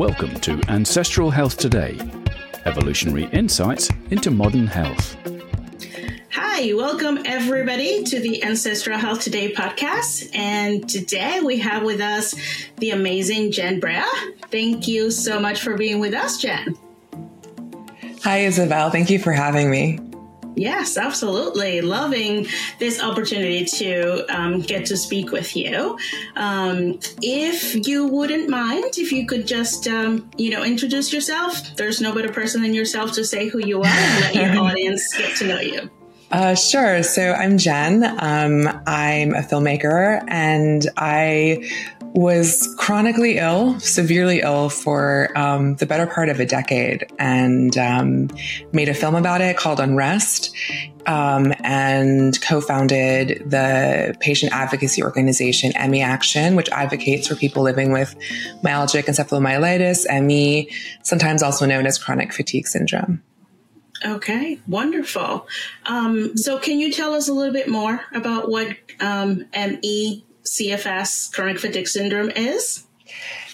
Welcome to Ancestral Health Today, evolutionary insights into modern health. Hi, welcome everybody to the Ancestral Health Today podcast. And today we have with us the amazing Jen Brea. Thank you so much for being with us, Jen. Hi, Isabel. Thank you for having me. Yes, absolutely. Loving this opportunity to um, get to speak with you. Um, if you wouldn't mind, if you could just, um, you know, introduce yourself. There's no better person than yourself to say who you are and let your audience get to know you. Uh, sure. So I'm Jen. Um, I'm a filmmaker and I was chronically ill, severely ill for um, the better part of a decade, and um, made a film about it called Unrest, um, and co-founded the patient advocacy organization ME Action, which advocates for people living with myalgic encephalomyelitis (ME), sometimes also known as chronic fatigue syndrome. Okay, wonderful. Um, so, can you tell us a little bit more about what um, ME CFS, chronic fatigue syndrome, is?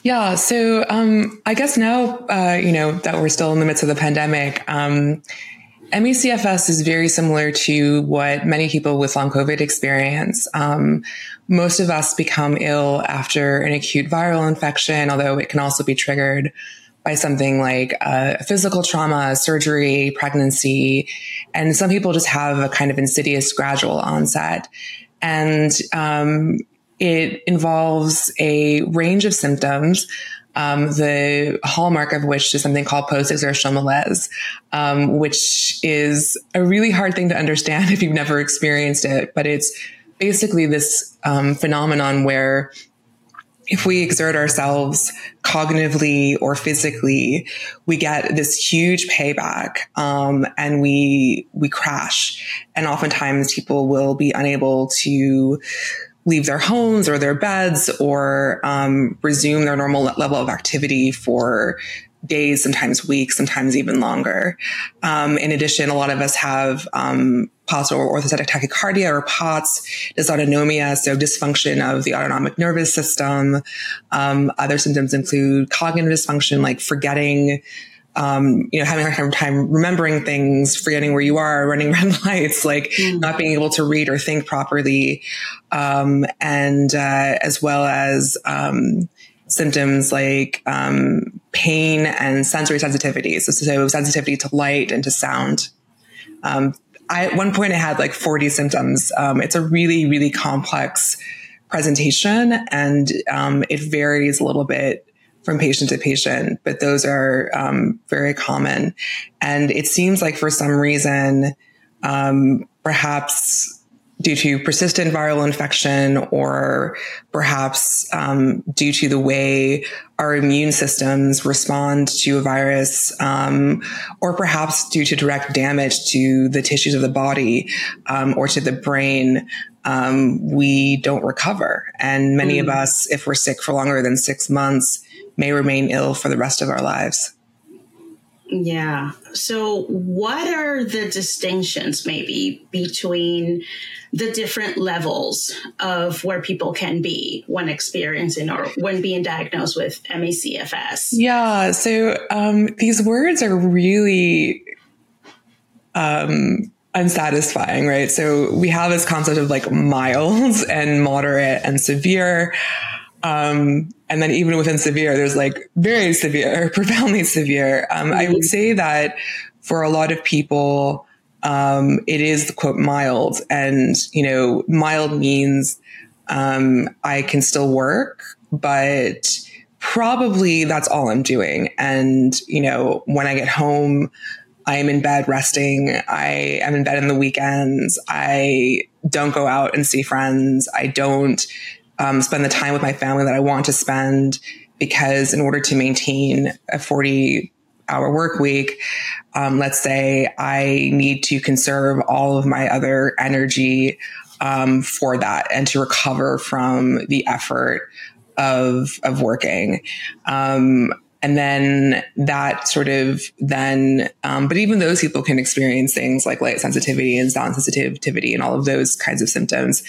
Yeah, so um, I guess now, uh, you know, that we're still in the midst of the pandemic, um, ME/CFS is very similar to what many people with long COVID experience. Um, most of us become ill after an acute viral infection, although it can also be triggered by something like uh, physical trauma, surgery, pregnancy. And some people just have a kind of insidious gradual onset. And um, it involves a range of symptoms. Um, the hallmark of which is something called post-exertional malaise, um, which is a really hard thing to understand if you've never experienced it. But it's basically this um, phenomenon where if we exert ourselves cognitively or physically, we get this huge payback, um, and we we crash. And oftentimes, people will be unable to leave their homes or their beds or um, resume their normal level of activity for days, sometimes weeks, sometimes even longer. Um, in addition, a lot of us have um, postural orthostatic tachycardia or POTS, dysautonomia, so dysfunction of the autonomic nervous system. Um, other symptoms include cognitive dysfunction, like forgetting um, you know, having a hard time remembering things, forgetting where you are, running red lights, like mm. not being able to read or think properly, um, and uh, as well as um, symptoms like um, pain and sensory sensitivity. So, so sensitivity to light and to sound. Um, I, at one point, I had like 40 symptoms. Um, it's a really, really complex presentation, and it varies a little bit from patient to patient, but those are um, very common. And it seems like for some reason, um, perhaps due to persistent viral infection or perhaps um, due to the way our immune systems respond to a virus um, or perhaps due to direct damage to the tissues of the body um, or to the brain um, we don't recover and many mm. of us if we're sick for longer than six months may remain ill for the rest of our lives. Yeah. So, what are the distinctions maybe between the different levels of where people can be when experiencing or when being diagnosed with ME/CFS? Yeah. So, um, these words are really um, unsatisfying, right? So, we have this concept of like mild and moderate and severe. Um, and then even within severe, there's like very severe, profoundly severe. Um, I would say that for a lot of people, um, it is the quote mild, and you know, mild means um, I can still work, but probably that's all I'm doing. And you know, when I get home, I am in bed resting. I am in bed in the weekends. I don't go out and see friends. I don't um, spend the time with my family that I want to spend because in order to maintain a 40 hour work week, um, let's say I need to conserve all of my other energy um, for that and to recover from the effort of of working. Um, And then that sort of then, um, but even those people can experience things like light sensitivity and sound sensitivity and all of those kinds of symptoms.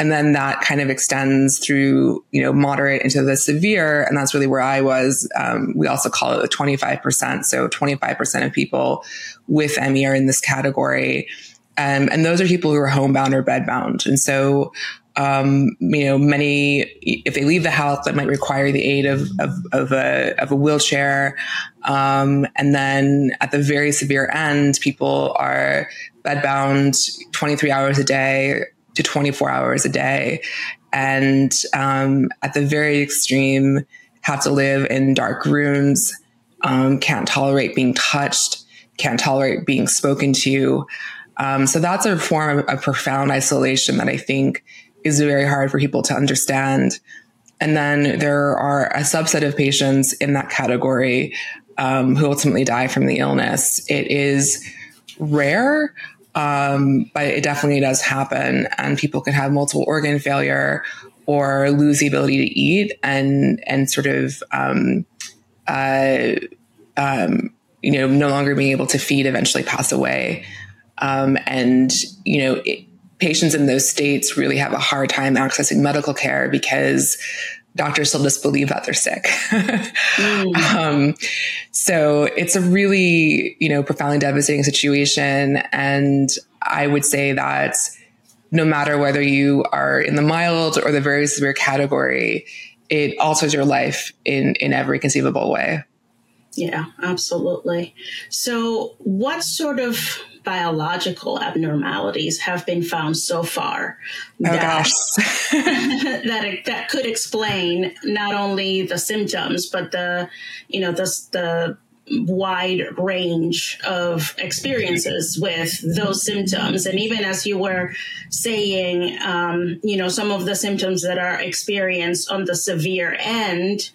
And then that kind of extends through, you know, moderate into the severe. And that's really where I was. Um, we also call it the 25%. So 25% of people with ME are in this category. Um, and those are people who are homebound or bedbound. And so um, you know, many, if they leave the house, that might require the aid of, of, of, a, of a wheelchair. Um, and then at the very severe end, people are bedbound 23 hours a day to 24 hours a day. And um, at the very extreme, have to live in dark rooms, um, can't tolerate being touched, can't tolerate being spoken to. Um, so that's a form of, of profound isolation that I think is very hard for people to understand. And then there are a subset of patients in that category um, who ultimately die from the illness. It is rare, um, but it definitely does happen. And people can have multiple organ failure or lose the ability to eat and and sort of um, uh, um, you know no longer being able to feed, eventually pass away. Um, and you know it, patients in those states really have a hard time accessing medical care because doctors still just believe that they're sick. mm. um, so it's a really, you know, profoundly devastating situation. And I would say that no matter whether you are in the mild or the very severe category, it alters your life in, in every conceivable way. Yeah, absolutely. So, what sort of biological abnormalities have been found so far oh, that, that that could explain not only the symptoms but the you know the the wide range of experiences with those symptoms and even as you were saying um, you know some of the symptoms that are experienced on the severe end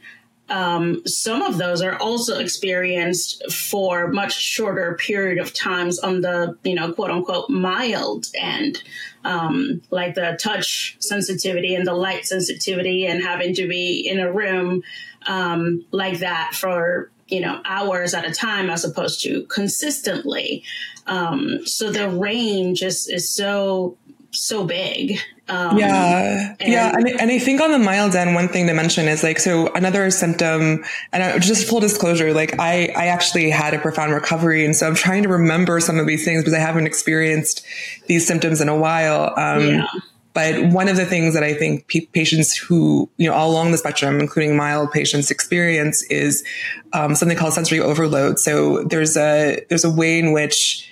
um, some of those are also experienced for much shorter period of times on the you know quote unquote mild end. Um, like the touch sensitivity and the light sensitivity and having to be in a room um, like that for you know hours at a time as opposed to consistently. Um, so the range is is so so big um, yeah, and yeah, and, and I think on the mild end, one thing to mention is like so another symptom, and I, just full disclosure, like I I actually had a profound recovery, and so I'm trying to remember some of these things because I haven't experienced these symptoms in a while. Um, yeah. But one of the things that I think pe- patients who, you know, all along the spectrum, including mild patients experience is um, something called sensory overload. So there's a, there's a way in which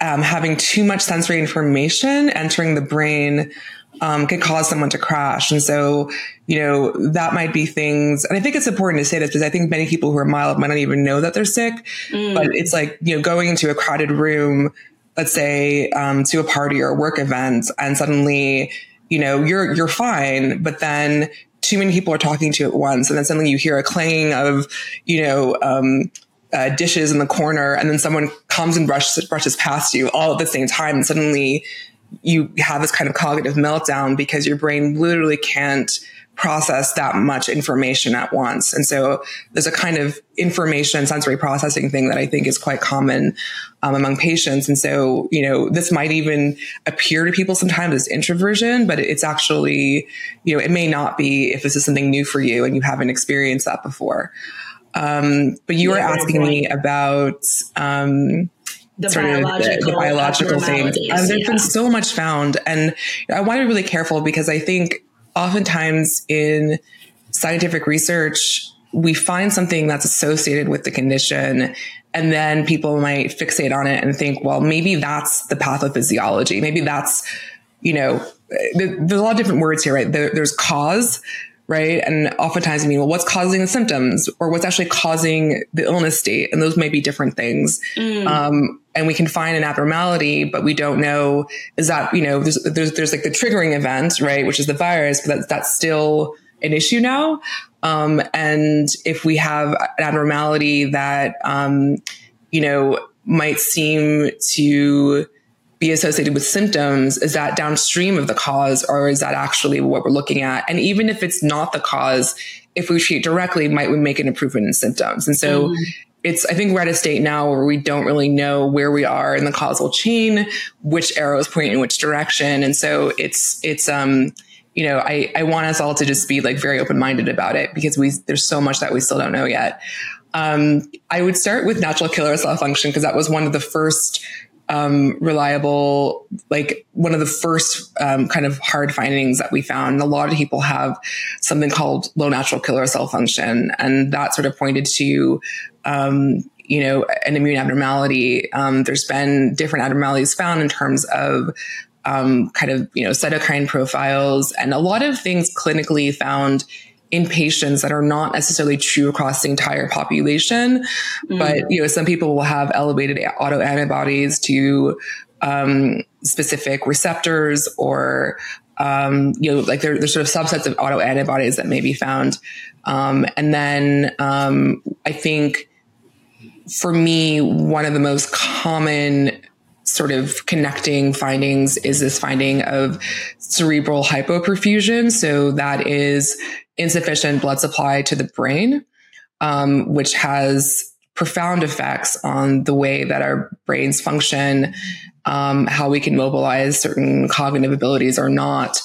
um, having too much sensory information entering the brain um, could cause someone to crash. And so, you know, that might be things. And I think it's important to say this because I think many people who are mild might not even know that they're sick. Mm. But it's like, you know, going into a crowded room, let's say, um, to a party or a work event, and suddenly, you know, you're, you're fine. But then too many people are talking to you at once. And then suddenly you hear a clanging of, you know, um, uh, dishes in the corner, and then someone comes and brushes, brushes past you all at the same time. And suddenly you have this kind of cognitive meltdown because your brain literally can't process that much information at once. And so there's a kind of information sensory processing thing that I think is quite common um, among patients. And so, you know, this might even appear to people sometimes as introversion, but it's actually, you know, it may not be if this is something new for you and you haven't experienced that before. Um, but you yeah, were asking me about, um, the biological, the, the biological things. Um, there's yeah. been so much found, and I want to be really careful because I think oftentimes in scientific research we find something that's associated with the condition and then people might fixate on it and think well maybe that's the pathophysiology maybe that's you know there's a lot of different words here right there, there's cause right? And oftentimes, I mean, well, what's causing the symptoms or what's actually causing the illness state? And those may be different things. Mm. Um, and we can find an abnormality, but we don't know is that, you know, there's, there's, there's like the triggering event, right? Which is the virus, but that's, that's still an issue now. Um, and if we have an abnormality that, um, you know, might seem to, be associated with symptoms, is that downstream of the cause or is that actually what we're looking at? And even if it's not the cause, if we treat directly, might we make an improvement in symptoms? And so mm-hmm. it's, I think we're at a state now where we don't really know where we are in the causal chain, which arrow is pointing in which direction. And so it's, it's, um, you know, I, I want us all to just be like very open minded about it because we, there's so much that we still don't know yet. Um, I would start with natural killer cell function because that was one of the first um, reliable, like one of the first um, kind of hard findings that we found. A lot of people have something called low natural killer cell function, and that sort of pointed to, um, you know, an immune abnormality. Um, there's been different abnormalities found in terms of um, kind of you know cytokine profiles, and a lot of things clinically found in patients that are not necessarily true across the entire population. Mm. But, you know, some people will have elevated autoantibodies to um, specific receptors or, um, you know, like there, there's sort of subsets of autoantibodies that may be found. Um, and then um, I think for me, one of the most common sort of connecting findings is this finding of cerebral hypoperfusion. So that is insufficient blood supply to the brain, um, which has profound effects on the way that our brains function, um, how we can mobilize certain cognitive abilities or not.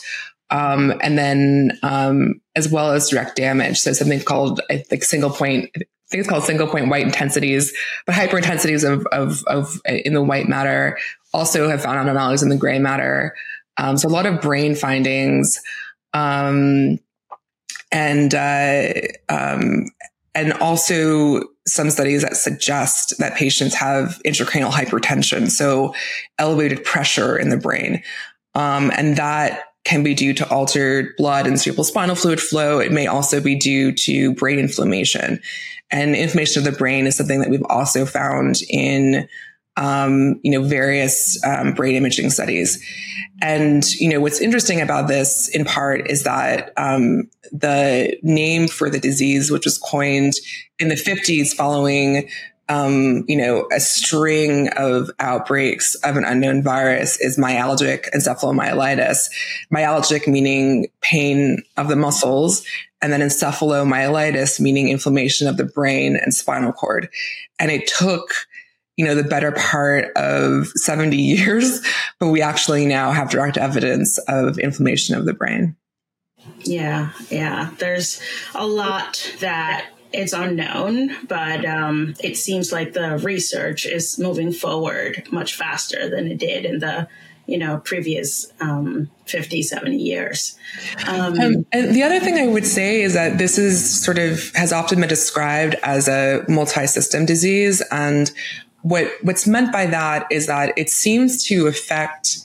Um, and then, um, as well as direct damage. So something called, I think, single point, I think it's called single point white intensities, but hyperintensities of, of, of in the white matter also have found anomalies in the gray matter. Um, so a lot of brain findings. Um, and uh, um, and also some studies that suggest that patients have intracranial hypertension, so elevated pressure in the brain, um, and that can be due to altered blood and cerebral spinal fluid flow. It may also be due to brain inflammation, and inflammation of the brain is something that we've also found in um, you know, various um, brain imaging studies. And, you know, what's interesting about this in part is that um, the name for the disease, which was coined in the 50s following, um, you know, a string of outbreaks of an unknown virus is myalgic encephalomyelitis. Myalgic meaning pain of the muscles, and then encephalomyelitis meaning inflammation of the brain and spinal cord. And it took you know, the better part of 70 years, but we actually now have direct evidence of inflammation of the brain. Yeah, yeah. There's a lot that it's unknown, but um, it seems like the research is moving forward much faster than it did in the you know previous um, 50 70 years um, um, and the other thing i would say is that this is sort of has often been described as a multi-system disease and what what's meant by that is that it seems to affect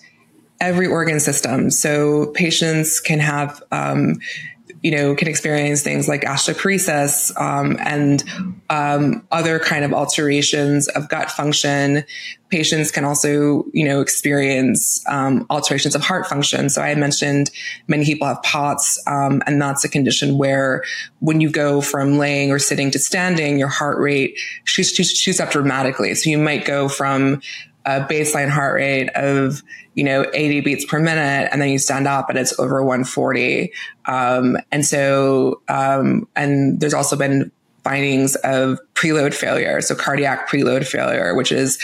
every organ system. So patients can have, um, you know, can experience things like gastroparesis um, and um, other kind of alterations of gut function. Patients can also, you know, experience um, alterations of heart function. So I mentioned many people have POTS, um, and that's a condition where when you go from laying or sitting to standing, your heart rate shoots, shoots up dramatically. So you might go from a baseline heart rate of you know 80 beats per minute and then you stand up and it's over 140 um, and so um, and there's also been findings of preload failure so cardiac preload failure which is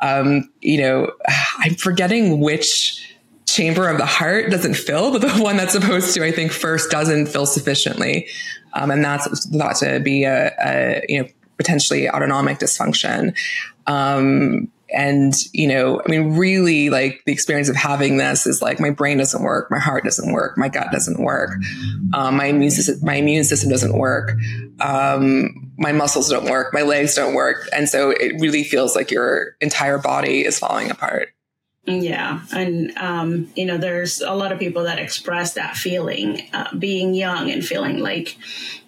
um, you know i'm forgetting which chamber of the heart doesn't fill but the one that's supposed to i think first doesn't fill sufficiently. Um, and that's thought to be a, a you know potentially autonomic dysfunction. Um, and you know i mean really like the experience of having this is like my brain doesn't work my heart doesn't work my gut doesn't work um, my immune system my immune system doesn't work um, my muscles don't work my legs don't work. And so it really feels like your entire body is falling apart yeah, and um, you know, there's a lot of people that express that feeling, uh, being young and feeling like,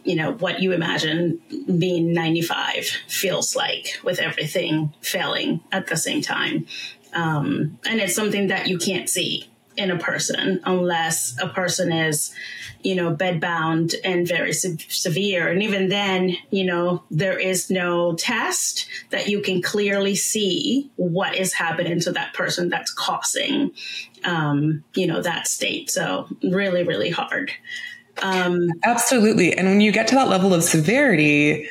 you know, what you imagine being 95 feels like with everything failing at the same time. Um, and it's something that you can't see in a person unless a person is, you know, bedbound and very se- severe. And even then, you know, there is no test that you can clearly see what is happening to that person that's causing, um, you know, that state. So really, really hard. Um, Absolutely. And when you get to that level of severity,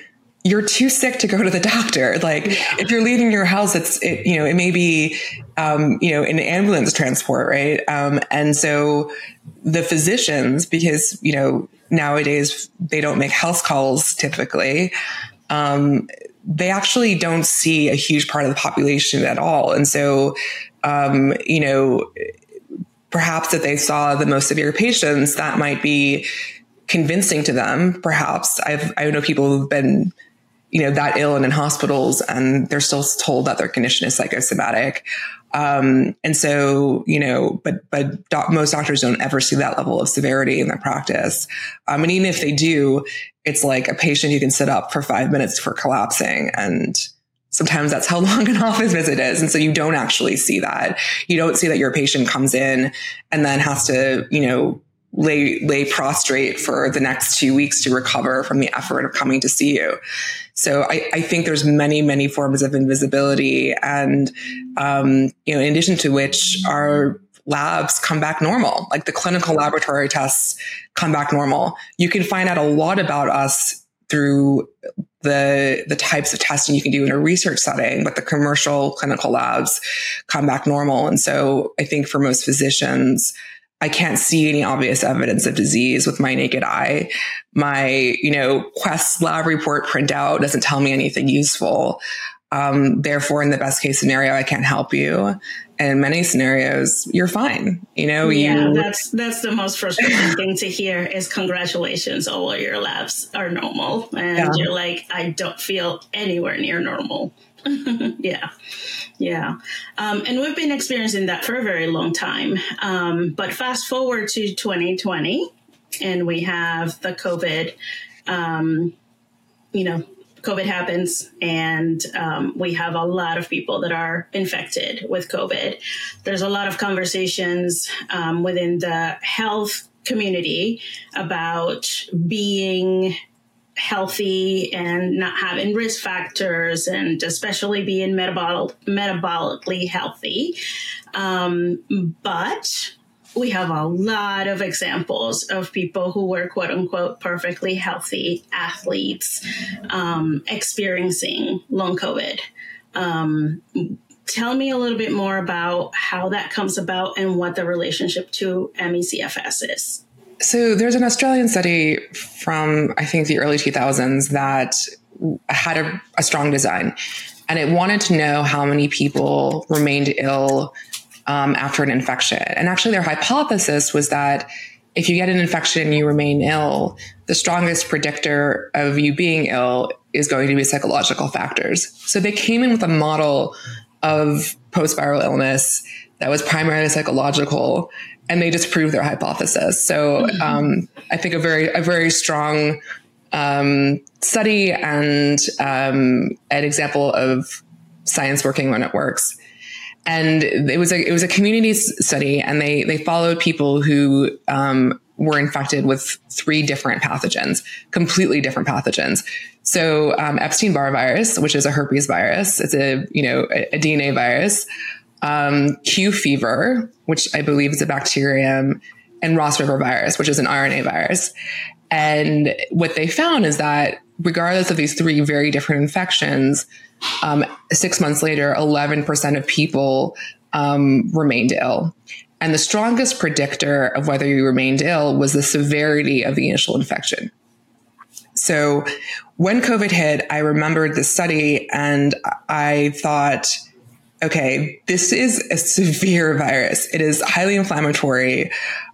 you're too sick to go to the doctor. Like if you're leaving your house, it's, it, you know, it may be, um, you know, an ambulance transport, right? Um, and so the physicians, because, you know, nowadays they don't make house calls typically, um, they actually don't see a huge part of the population at all. And so, um, you know, perhaps if they saw the most severe patients, that might be convincing to them. Perhaps I've, I know people who've been, you know, that ill and in hospitals and they're still told that their condition is psychosomatic. Um, and so, you know, but, but doc- most doctors don't ever see that level of severity in their practice. Um, and even if they do, it's like a patient who can sit up for five minutes for collapsing. And sometimes that's how long an office visit is. And so you don't actually see that. You don't see that your patient comes in and then has to, you know, lay lay prostrate for the next two weeks to recover from the effort of coming to see you. So I, I think there's many many forms of invisibility, and um, you know, in addition to which our labs come back normal, like the clinical laboratory tests come back normal. You can find out a lot about us through the the types of testing you can do in a research setting, but the commercial clinical labs come back normal. And so I think for most physicians, I can't see any obvious evidence of disease with my naked eye. My, you know, Quest lab report printout doesn't tell me anything useful. Um, therefore, in the best case scenario, I can't help you. And in many scenarios, you're fine. You know, yeah, you, that's that's the most frustrating thing to hear is congratulations, all of your labs are normal, and yeah. you're like, I don't feel anywhere near normal. yeah. Yeah. Um, and we've been experiencing that for a very long time. Um, but fast forward to 2020, and we have the COVID, um, you know, COVID happens, and um, we have a lot of people that are infected with COVID. There's a lot of conversations um, within the health community about being healthy and not having risk factors and especially being metabolic, metabolically healthy. Um, but we have a lot of examples of people who were quote unquote perfectly healthy athletes um, experiencing long COVID. Um, tell me a little bit more about how that comes about and what the relationship to ME/CFS is. So there's an Australian study from I think the early 2000s that had a, a strong design, and it wanted to know how many people remained ill um, after an infection. And actually, their hypothesis was that if you get an infection and you remain ill, the strongest predictor of you being ill is going to be psychological factors. So they came in with a model of post viral illness that was primarily psychological and they disprove their hypothesis. So mm-hmm. um, I think a very a very strong um, study and um, an example of science working when it works. And it was a it was a community study, and they they followed people who um, were infected with three different pathogens, completely different pathogens. So um, Epstein Barr virus, which is a herpes virus, it's a you know a, a DNA virus um, Q fever, which I believe is a bacterium, and Ross River virus, which is an RNA virus. And what they found is that regardless of these three very different infections, um, six months later, 11% of people um, remained ill. And the strongest predictor of whether you remained ill was the severity of the initial infection. So when COVID hit, I remembered the study and I thought, okay, this is a severe virus. It is highly inflammatory.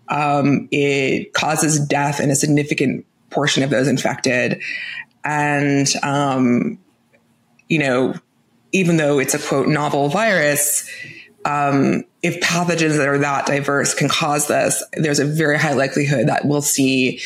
Um, it causes death in a significant portion of those infected. And, um, you know, even though it's a quote novel virus, um, if pathogens that are that diverse can cause this, there's a very high likelihood that we'll see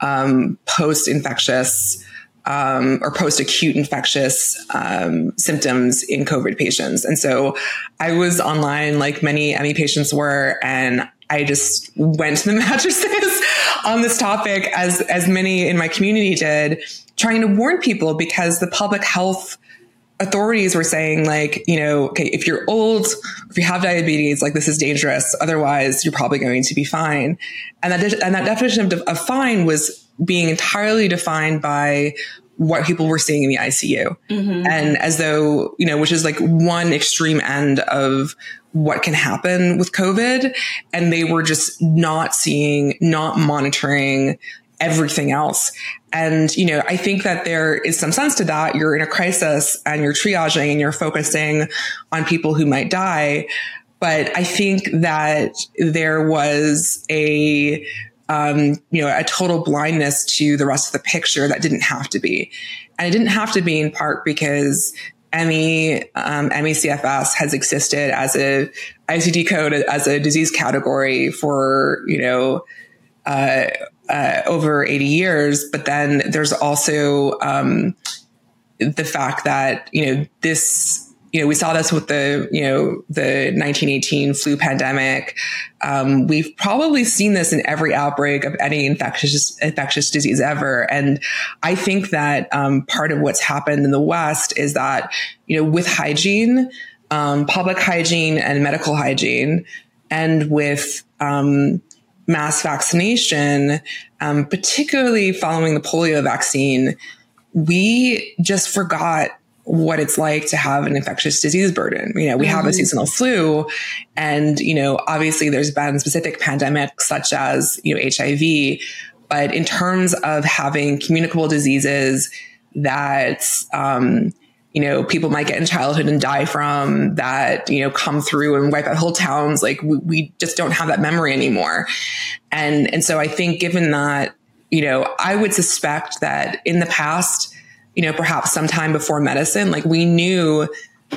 um, post infectious um, or post acute infectious um, symptoms in COVID patients. And so I was online like many ME patients were, and I just went to the mattresses on this topic as, as many in my community did, trying to warn people because the public health authorities were saying like, you know, okay, if you're old, if you have diabetes, like this is dangerous. Otherwise, you're probably going to be fine. And that, and that definition of, of fine was being entirely defined by what people were seeing in the ICU. Mm-hmm. And as though, you know, which is like one extreme end of what can happen with COVID. And they were just not seeing, not monitoring everything else. And, you know, I think that there is some sense to that. You're in a crisis and you're triaging and you're focusing on people who might die. But I think that there was a, um, you know, a total blindness to the rest of the picture that didn't have to be. And it didn't have to be in part because ME, um, ME/CFS has existed as a ICD code as a disease category for, you know, uh, uh, over 80 years. But then there's also um, the fact that, you know, this, you know, we saw this with the, you know, the 1918 flu pandemic. Um, we've probably seen this in every outbreak of any infectious, infectious disease ever. And I think that um, part of what's happened in the West is that, you know, with hygiene, um, public hygiene and medical hygiene, and with, um, mass vaccination, um, particularly following the polio vaccine, we just forgot what it's like to have an infectious disease burden. You know, we mm-hmm. have a mm-hmm. seasonal flu and, you know, obviously there's been specific pandemics such as, you know, HIV, but in terms of having communicable diseases that, um, you know, people might get in childhood and die from that, you know, come through and wipe out whole towns. Like we, we just don't have that memory anymore. And, and so I think given that, you know, I would suspect that in the past, you know, perhaps sometime before medicine, like we knew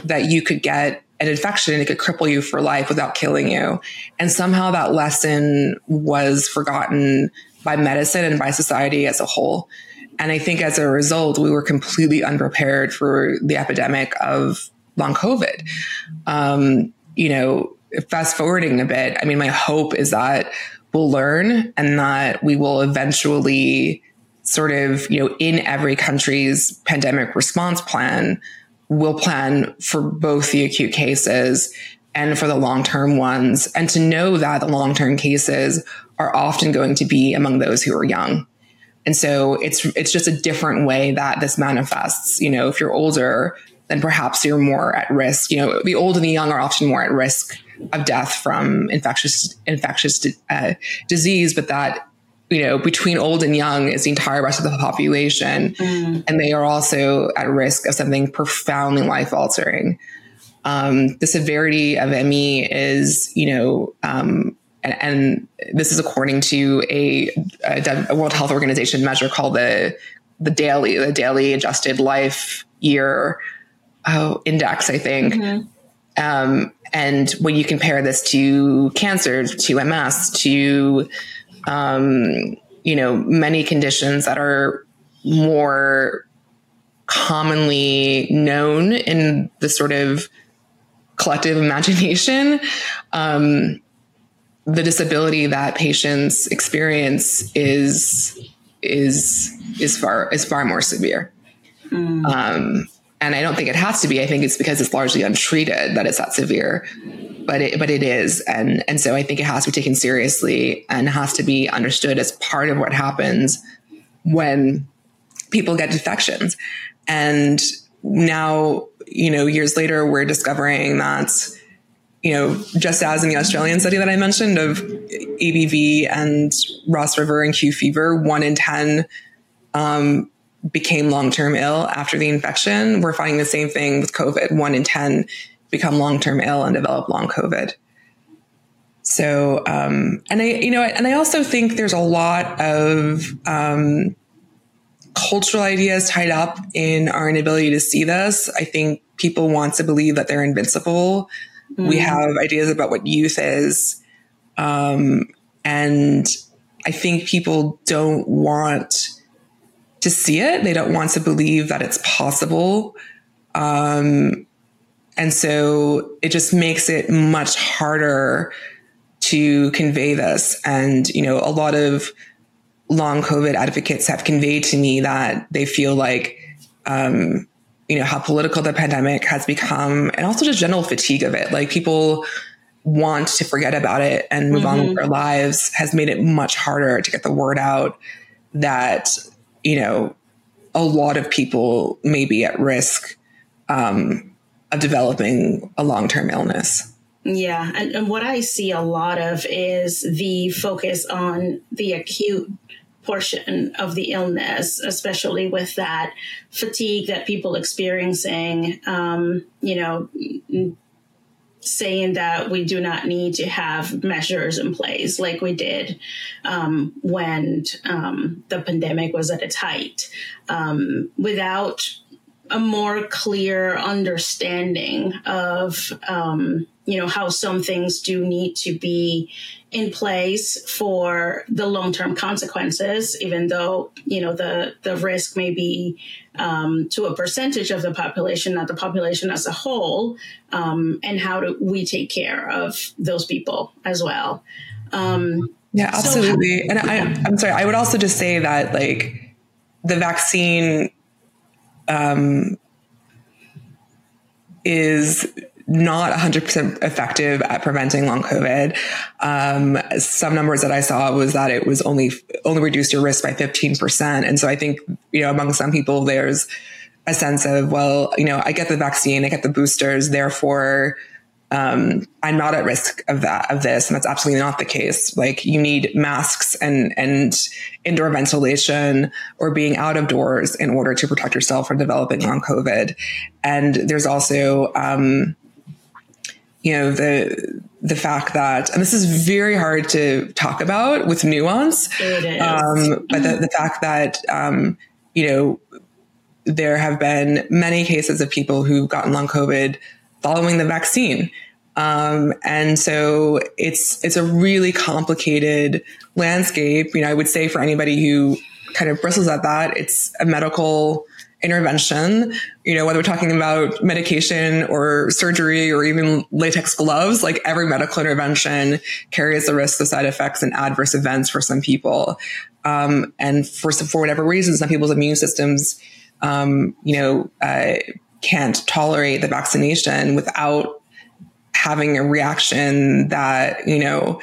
that you could get an infection and it could cripple you for life without killing you. And somehow that lesson was forgotten by medicine and by society as a whole. And I think as a result, we were completely unprepared for the epidemic of long COVID. Um, you know, fast forwarding a bit, I mean, my hope is that we'll learn and that we will eventually sort of, you know, in every country's pandemic response plan, will plan for both the acute cases and for the long term ones. And to know that the long term cases are often going to be among those who are young. And so it's it's just a different way that this manifests. You know, if you're older, then perhaps you're more at risk. You know, the old and the young are often more at risk of death from infectious infectious uh, disease, but that you know between old and young is the entire rest of the population, mm. and they are also at risk of something profoundly life altering. Um, the severity of ME is, you know, um, and, and this is according to a, a, World Health Organization measure called the the daily the daily adjusted life year oh, index, I think. Mm-hmm. Um, and when you compare this to cancer, to MS, to um, you know many conditions that are more commonly known in the sort of collective imagination, um, the disability that patients experience is is is far is far more severe. Mm. Um, and I don't think it has to be. I think it's because it's largely untreated that it's that severe. But it, but it is, and and so I think it has to be taken seriously and has to be understood as part of what happens when people get infections. And now, you know, years later, we're discovering that you know, just as in the Australian study that I mentioned of EBV and Ross River and Q fever, one in 10 um, became long term ill after the infection. We're finding the same thing with COVID. One in 10 become long term ill and develop long COVID. So, um, and I, you know, and I also think there's a lot of um, cultural ideas tied up in our inability to see this. I think people want to believe that they're invincible Mm. We have ideas about what youth is. Um, and I think people don't want to see it. They don't want to believe that it's possible. Um, and so it just makes it much harder to convey this. And, you know, a lot of long COVID advocates have conveyed to me that they feel like, um, you know, how political the pandemic has become and also just general fatigue of it. Like people want to forget about it and move mm-hmm. on with mm-hmm. their lives has made it much harder to get the word out that, you know, a lot of people may be at risk um, of developing a long term illness. Yeah. And, and what I see a lot of is the focus on the acute portion of the illness, especially with that fatigue that people experiencing, um, you know, saying that we do not need to have measures in place like we did um, when um, the pandemic was at its height. Um, without a more clear understanding of um, you know how some things do need to be in place for the long-term consequences even though you know the the risk may be um, to a percentage of the population not the population as a whole um, and how do we take care of those people as well. Um, yeah absolutely. so, and I, i'm sorry i would also just say that like the vaccine um, is not 100% effective at preventing long COVID. Um, some numbers that I saw was that it was only only reduced your risk by 15%. And so I think, you know, among some people, there's a sense of, well, you know, I get the vaccine, I get the boosters, therefore um, I'm not at risk of that, of this. And that's absolutely not the case. Like you need masks and, and indoor ventilation or being out of doors in order to protect yourself from developing long COVID. And there's also, um, you know, the, the fact that, and this is very hard to talk about with nuance, um, but the, the, fact that, um, you know, there have been many cases of people who've gotten long COVID following the vaccine. Um, and so it's it's a really complicated landscape. You know, I would say for anybody who kind of bristles at that, it's a medical intervention. You know, whether we're talking about medication or surgery or even latex gloves, like every medical intervention carries the risk of side effects and adverse events for some people. Um, and for for whatever reason, some people's immune systems, um, you know, uh, can't tolerate the vaccination without having a reaction that, you know,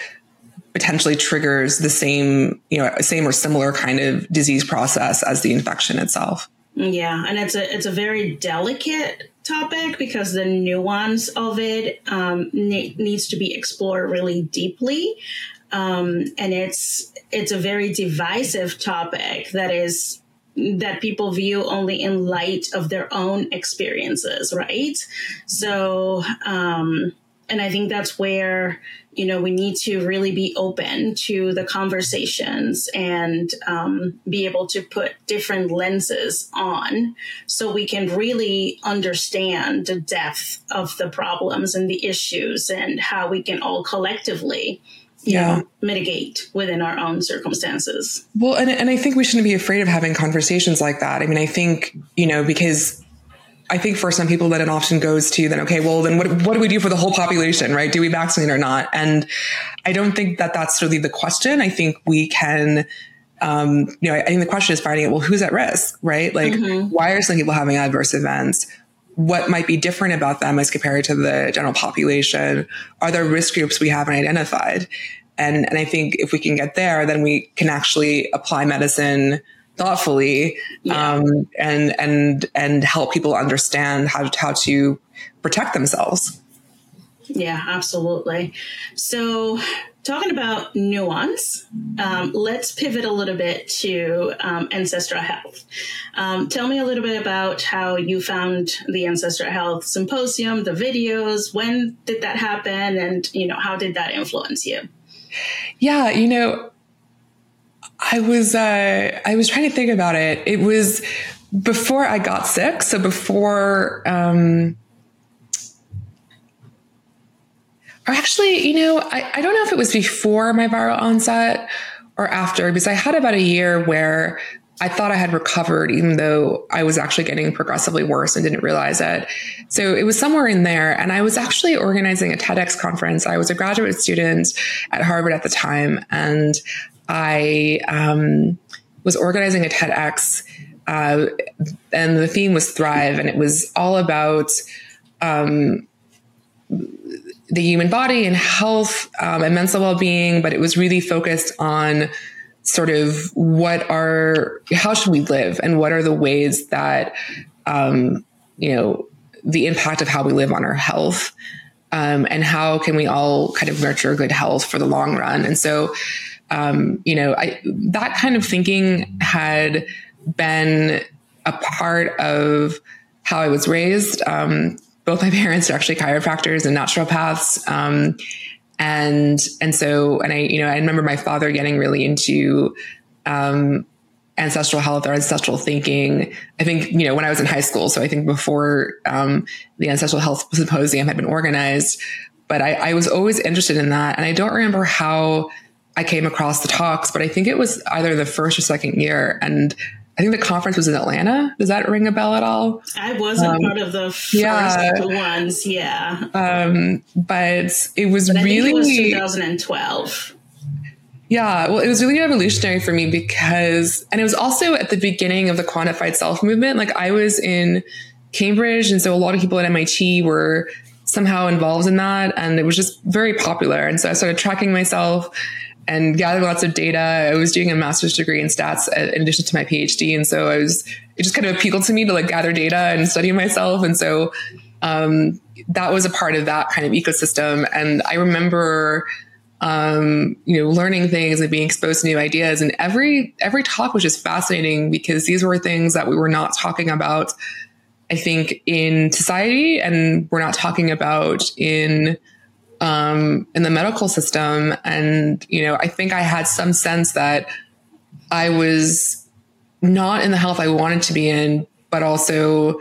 potentially triggers the same, you know, same or similar kind of disease process as the infection itself. Yeah, and it's a it's a very delicate topic because the nuance of it um, ne- needs to be explored really deeply, um, and it's it's a very divisive topic that is that people view only in light of their own experiences, right? So, um, and I think that's where you know we need to really be open to the conversations and um, be able to put different lenses on, so we can really understand the depth of the problems and the issues and how we can all collectively yeah. Know, mitigate within our own circumstances. Well, and, and I think we shouldn't be afraid of having conversations like that. I mean, I think, you know, because I think for some people that it often goes to then, okay, well, then what, what do we do for the whole population, right? Do we vaccinate or not? And I don't think that that's really the question. I think we can, um, you know, I, I think the question is finding out, well, who's at risk, right? Like, mm-hmm. why are some people having adverse events? what might be different about them as compared to the general population? Are there risk groups we haven't identified? And, and I think if we can get there, then we can actually apply medicine thoughtfully, yeah. um, and, and, and help people understand how to, how to protect themselves. Yeah, absolutely. So talking about nuance, um, let's pivot a little bit to um, ancestral health. Um, tell me a little bit about how you found the ancestral health symposium, the videos. When did that happen, and you know how did that influence you? Yeah, you know, I was uh, I was trying to think about it. It was before I got sick, so before. Um, or actually, you know, I, I don't know if it was before my viral onset or after, because I had about a year where I thought I had recovered, even though I was actually getting progressively worse and didn't realize it. So it was somewhere in there. And I was actually organizing a TEDx conference. I was a graduate student at Harvard at the time. And I um, was organizing a TEDx uh, and the theme was thrive, and it was all about um, the human body and health um, and mental well-being, but it was really focused on sort of what are how should we live and what are the ways that um, you know the impact of how we live on our health um, and how can we all kind of nurture good health for the long run. And so um, you know I, that kind of thinking had been a part of how i was raised. Um, both my parents are actually chiropractors and naturopaths. Um, and and so and I you know I remember my father getting really into um, ancestral health or ancestral thinking. I think you know when I was in high school, so I think before um, the ancestral health symposium had been organized, but I, I was always interested in that, and I don't remember how I came across the talks, but I think it was either the first or second year, and I think the conference was in Atlanta. Does that ring a bell at all? I wasn't um, part of the first yeah. ones, yeah. Um, but it was but really it was 2012. Yeah, well, it was really revolutionary for me because, and it was also at the beginning of the quantified self movement. Like I was in Cambridge, and so a lot of people at MIT were somehow involved in that, and it was just very popular. And so I started tracking myself and gathering lots of data. I was doing a master's degree in stats in addition to my PhD. And so I was, it just kind of appealed to me to like gather data and study myself. And so, um, that was a part of that kind of ecosystem. And I remember, um, you know, learning things and being exposed to new ideas. And every, every talk was just fascinating because these were things that we were not talking about, I think, in society and we're not talking about in, um, in the medical system. And, you know, I think I had some sense that I was not in the health I wanted to be in, but also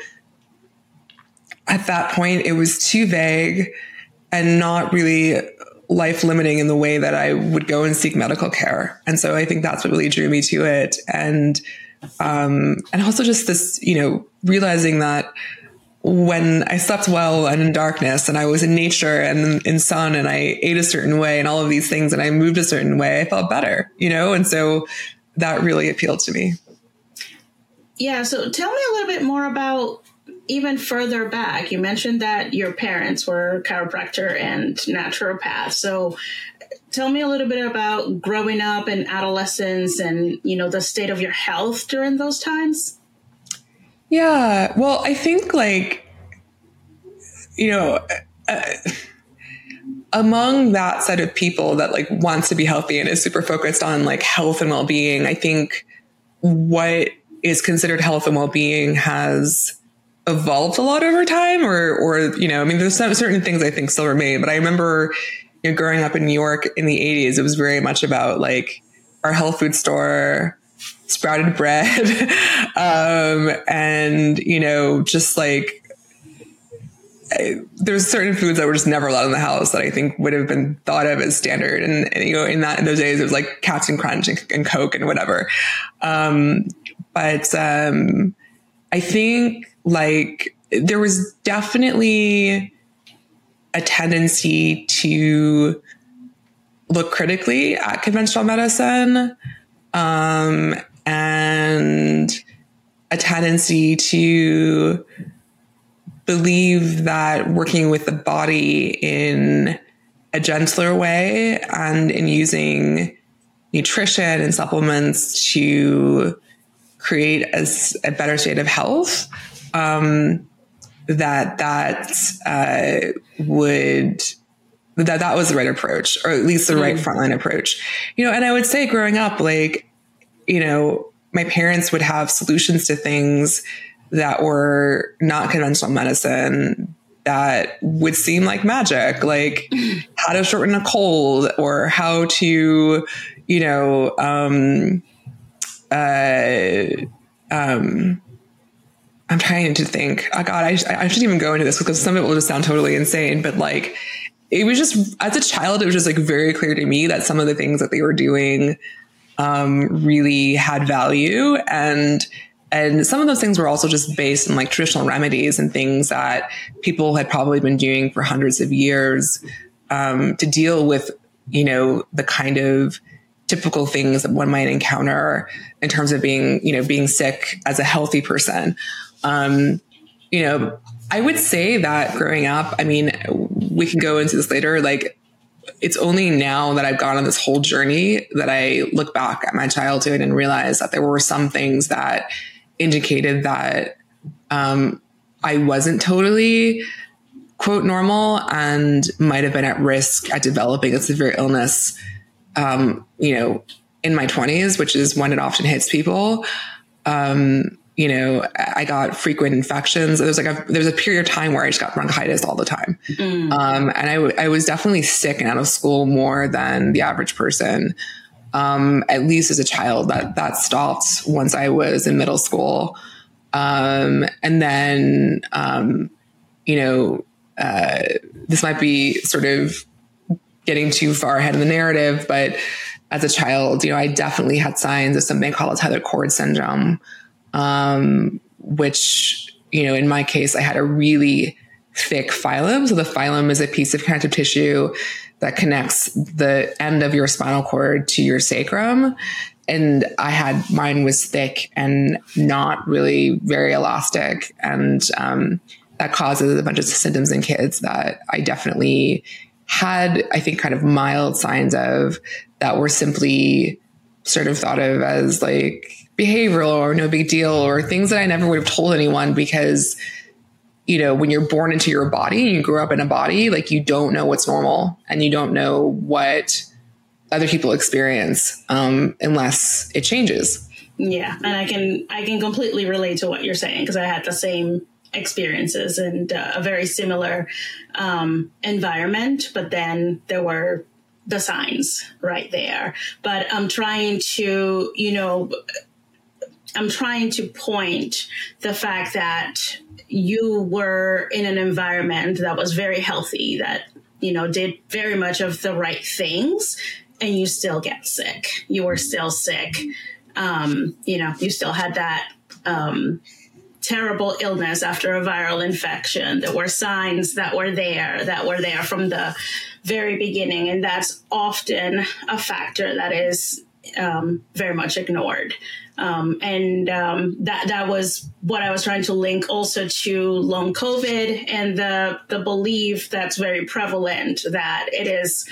at that point, it was too vague and not really life limiting in the way that I would go and seek medical care. And so I think that's what really drew me to it. And, um, and also just this, you know, realizing that when I slept well and in darkness and I was in nature and in sun and I ate a certain way and all of these things and I moved a certain way, I felt better, you know? And so that really appealed to me. Yeah. So tell me a little bit more about even further back. You mentioned that your parents were chiropractor and naturopath. So tell me a little bit about growing up and adolescence and, you know, the state of your health during those times. Yeah. Well, I think like, you know, uh, among that set of people that like wants to be healthy and is super focused on like health and well-being, I think what is considered health and well-being has evolved a lot over time or, or, you know, I mean, there's some certain things I think still remain, but I remember, you know, growing up in New York in the eighties, it was very much about like our health food store, sprouted bread, um, and you know, just like there's certain foods that were just never allowed in the house that I think would have been thought of as standard. And, and you know, in that in those days, it was like Captain Crunch and, and Coke and whatever. Um, but um, I think like there was definitely a tendency to look critically at conventional medicine um, and a tendency to believe that working with the body in a gentler way and in using nutrition and supplements to create a, a better state of health um, that that uh, would that that was the right approach or at least the right mm. frontline approach you know and i would say growing up like you know, my parents would have solutions to things that were not conventional medicine that would seem like magic, like how to shorten a cold or how to, you know, um, uh, um, I'm trying to think. Oh God, I, I shouldn't even go into this because some of it will just sound totally insane. But like, it was just as a child, it was just like very clear to me that some of the things that they were doing um, really had value and and some of those things were also just based on like traditional remedies and things that people had probably been doing for hundreds of years um, to deal with you know the kind of typical things that one might encounter in terms of being, you know, being sick as a healthy person. Um, you know, I would say that growing up, I mean, we can go into this later, like it's only now that I've gone on this whole journey that I look back at my childhood and realize that there were some things that indicated that um, I wasn't totally quote normal and might have been at risk at developing a severe illness, um, you know, in my 20s, which is when it often hits people. Um, you know, I got frequent infections. There was like a, there was a period of time where I just got bronchitis all the time. Mm. Um, and I, w- I was definitely sick and out of school more than the average person. Um, at least as a child that, that stopped once I was in middle school. Um, and then, um, you know, uh, this might be sort of getting too far ahead of the narrative, but as a child, you know, I definitely had signs of something called tethered cord syndrome, um, which, you know, in my case, I had a really thick filum. So the filum is a piece of connective tissue that connects the end of your spinal cord to your sacrum. And I had mine was thick and not really very elastic. And um, that causes a bunch of symptoms in kids that I definitely had, I think, kind of mild signs of that were simply sort of thought of as like behavioral or no big deal or things that I never would have told anyone because, you know, when you're born into your body and you grow up in a body, like you don't know what's normal and you don't know what other people experience um, unless it changes. Yeah, and I can I can completely relate to what you're saying because I had the same experiences and uh, a very similar um, environment, but then there were the signs right there. But I'm trying to, you know, I'm trying to point the fact that you were in an environment that was very healthy, that, you know, did very much of the right things, and you still get sick. You were still sick. Um, you know, you still had that um, terrible illness after a viral infection. There were signs that were there, that were there from the very beginning. And that's often a factor that is um, very much ignored. Um, and um, that that was what I was trying to link also to long COVID and the the belief that's very prevalent that it is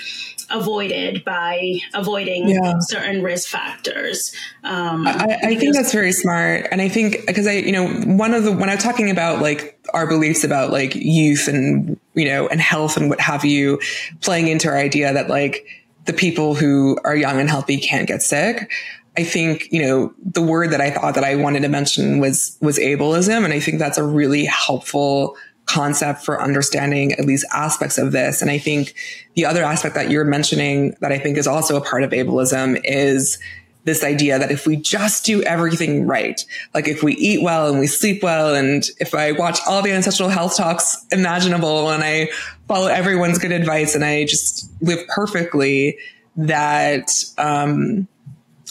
avoided by avoiding yeah. certain risk factors. Um, I, I think that's very smart, and I think because I, you know, one of the when I'm talking about like our beliefs about like youth and you know and health and what have you, playing into our idea that like the people who are young and healthy can't get sick. I think, you know, the word that I thought that I wanted to mention was, was ableism. And I think that's a really helpful concept for understanding at least aspects of this. And I think the other aspect that you're mentioning that I think is also a part of ableism is this idea that if we just do everything right, like if we eat well and we sleep well, and if I watch all the ancestral health talks imaginable and I follow everyone's good advice and I just live perfectly, that, um,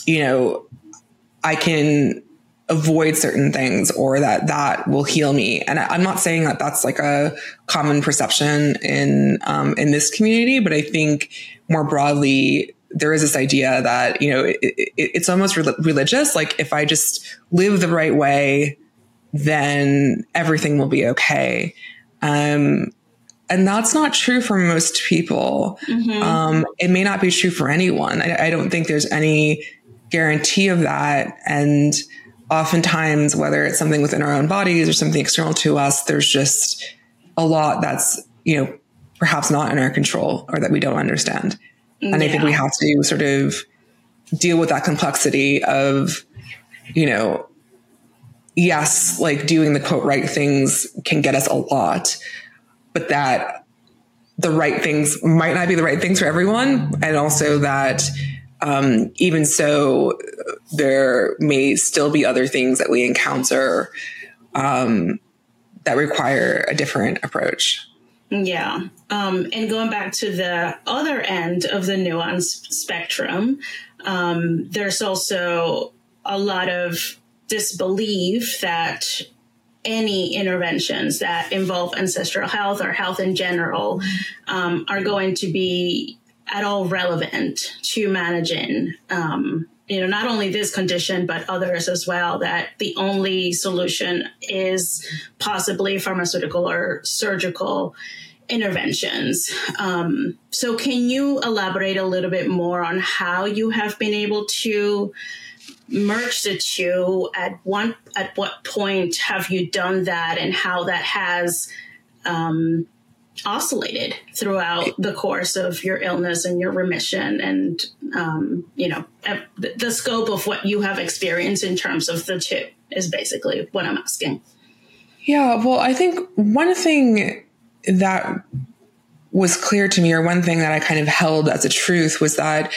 you know, I can avoid certain things or that that will heal me. And I, am not saying that that's like a common perception in, um, in this community, but I think more broadly, there is this idea that, you know, it, it, it's almost re- religious. Like if I just live the right way, then everything will be okay. Um, and that's not true for most people. Mm-hmm. Um, it may not be true for anyone. I, I don't think there's any guarantee of that. And oftentimes, whether it's something within our own bodies or something external to us, there's just a lot that's, you know, perhaps not in our control or that we don't understand. And yeah. I think we have to sort of deal with that complexity of, you know, yes, like doing the quote right things can get us a lot, but that the right things might not be the right things for everyone. And also that um, even so, there may still be other things that we encounter um, that require a different approach. Yeah. Um, and going back to the other end of the nuance spectrum, um, there's also a lot of disbelief that any interventions that involve ancestral health or health in general um, are going to be at all relevant to managing um, you know not only this condition but others as well that the only solution is possibly pharmaceutical or surgical interventions. Um, so can you elaborate a little bit more on how you have been able to merge the two? At one at what point have you done that and how that has um, oscillated throughout the course of your illness and your remission and um, you know the, scope of what you have experienced in terms of the two is basically what i'm asking. Yeah well i think one thing that was clear to me or one thing that i kind of held as a truth was that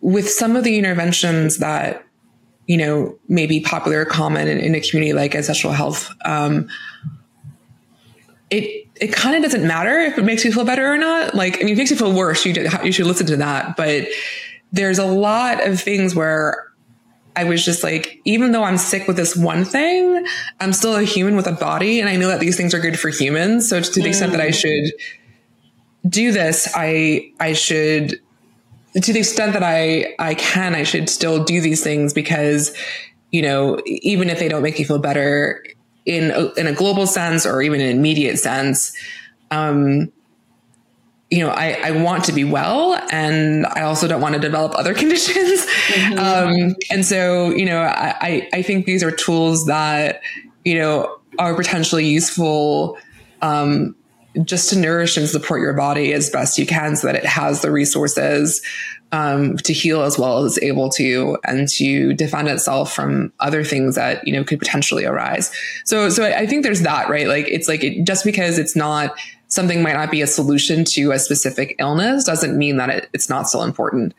with some of the interventions that you know may be popular or common in, in a community like ancestral health um, it it kind of doesn't matter if it makes you feel better or not. Like, I mean, it makes you feel worse. You, you should listen to that. But there's a lot of things where I was just like, even though I'm sick with this one thing, I'm still a human with a body. And I know that these things are good for humans. So to the extent that I mm. should do this, I, I should, to the extent that I, I can, I should still do these things because, you know, even if they don't make you feel better, in a, in a global sense or even an immediate sense, um, you know, I, I want to be well and I also don't want to develop other conditions. Mm-hmm. Um, and so, you know, I, I think these are tools that, you know, are potentially useful, um, just to nourish and support your body as best you can so that it has the resources um, to heal as well as it's able to and to defend itself from other things that you know could potentially arise. So so i think there's that right? Like it's like it, just because it's not something might not be a solution to a specific illness doesn't mean that it, it's not still important.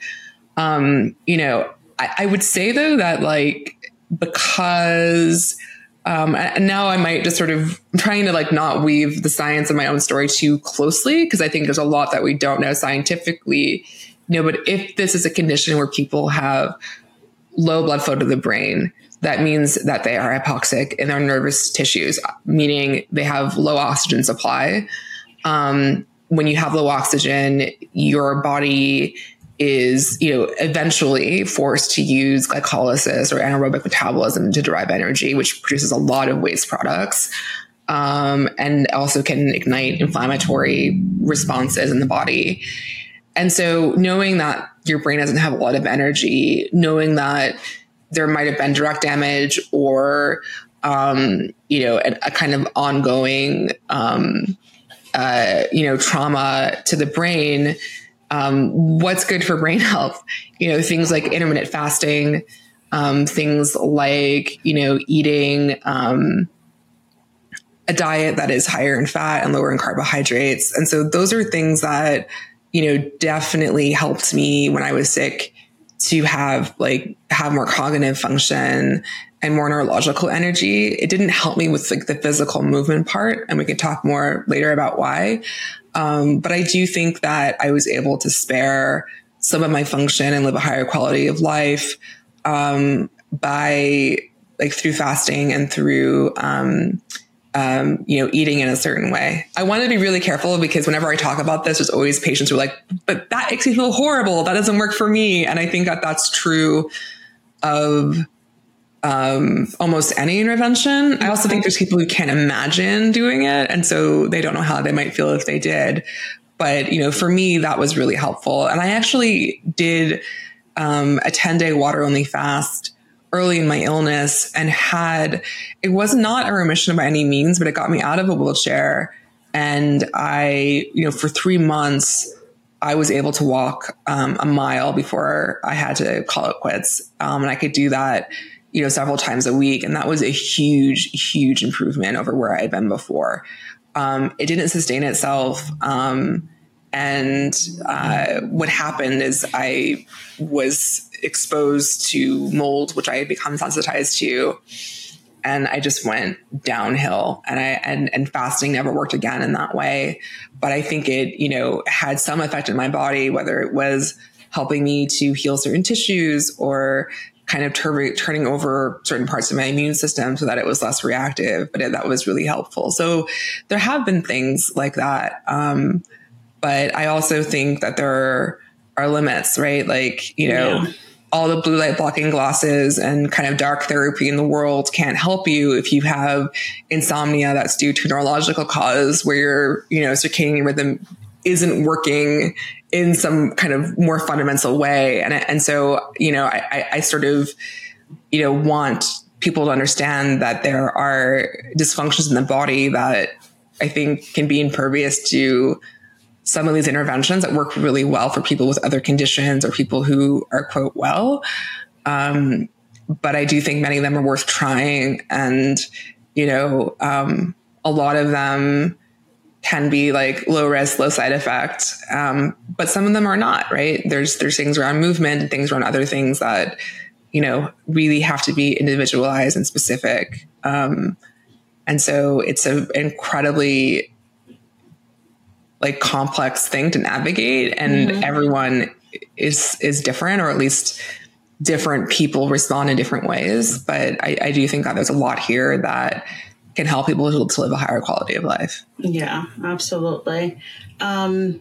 Um you know I, I would say though that like because um, and now I might just sort of trying to like not weave the science of my own story too closely because I think there's a lot that we don't know scientifically know, but if this is a condition where people have low blood flow to the brain, that means that they are hypoxic in their nervous tissues, meaning they have low oxygen supply. Um, when you have low oxygen, your body is, you know, eventually forced to use glycolysis or anaerobic metabolism to derive energy, which produces a lot of waste products. Um, and also can ignite inflammatory responses in the body. And so knowing that your brain doesn't have a lot of energy, knowing that there might have been direct damage or, um, you know, a, a, kind of ongoing, um, uh, you know, trauma to the brain, um, what's good for brain health? You know, things like intermittent fasting, um, things like, you know, eating, um, a diet that is higher in fat and lower in carbohydrates. And so those are things that you know, definitely helped me when I was sick to have like have more cognitive function and more neurological energy. It didn't help me with like the physical movement part, and we can talk more later about why. Um, but I do think that I was able to spare some of my function and live a higher quality of life um, by like through fasting and through um, um, you know, eating in a certain way. I want to be really careful because whenever I talk about this, there's always patients who are like, but that makes me feel horrible. That doesn't work for me. And I think that that's true of um, almost any intervention. I also think there's people who can't imagine doing it. And so they don't know how they might feel if they did. But, you know, for me, that was really helpful. And I actually did um, a 10 day water only fast early in my illness and had it was not a remission by any means, but it got me out of a wheelchair. And I, you know, for three months, I was able to walk um, a mile before I had to call it quits. Um, and I could do that, you know, several times a week. And that was a huge, huge improvement over where I had been before. Um, it didn't sustain itself. Um, and uh, what happened is I was exposed to mold, which I had become sensitized to. And I just went downhill and I, and, and fasting never worked again in that way. But I think it, you know, had some effect in my body, whether it was helping me to heal certain tissues or kind of tur- turning over certain parts of my immune system so that it was less reactive. But it, that was really helpful. So there have been things like that. Um, but I also think that there are limits, right? Like, you know, yeah. All the blue light blocking glasses and kind of dark therapy in the world can't help you if you have insomnia that's due to neurological cause where your, you know, circadian rhythm isn't working in some kind of more fundamental way. And, and so, you know, I, I sort of, you know, want people to understand that there are dysfunctions in the body that I think can be impervious to some of these interventions that work really well for people with other conditions or people who are quote well. Um, but I do think many of them are worth trying. And, you know, um, a lot of them can be like low risk, low side effect. Um, but some of them are not, right? There's, there's things around movement and things around other things that, you know, really have to be individualized and specific. Um, and so it's an incredibly like complex thing to navigate and mm-hmm. everyone is is different or at least different people respond in different ways. But I, I do think that there's a lot here that can help people to, to live a higher quality of life. Yeah, absolutely. Um,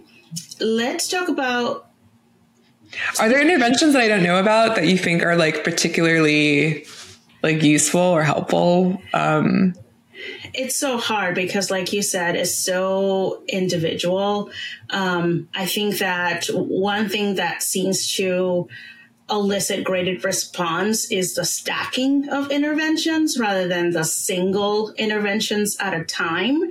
let's talk about are there interventions that I don't know about that you think are like particularly like useful or helpful? Um, it's so hard because, like you said, it's so individual. Um, I think that one thing that seems to elicit graded response is the stacking of interventions rather than the single interventions at a time.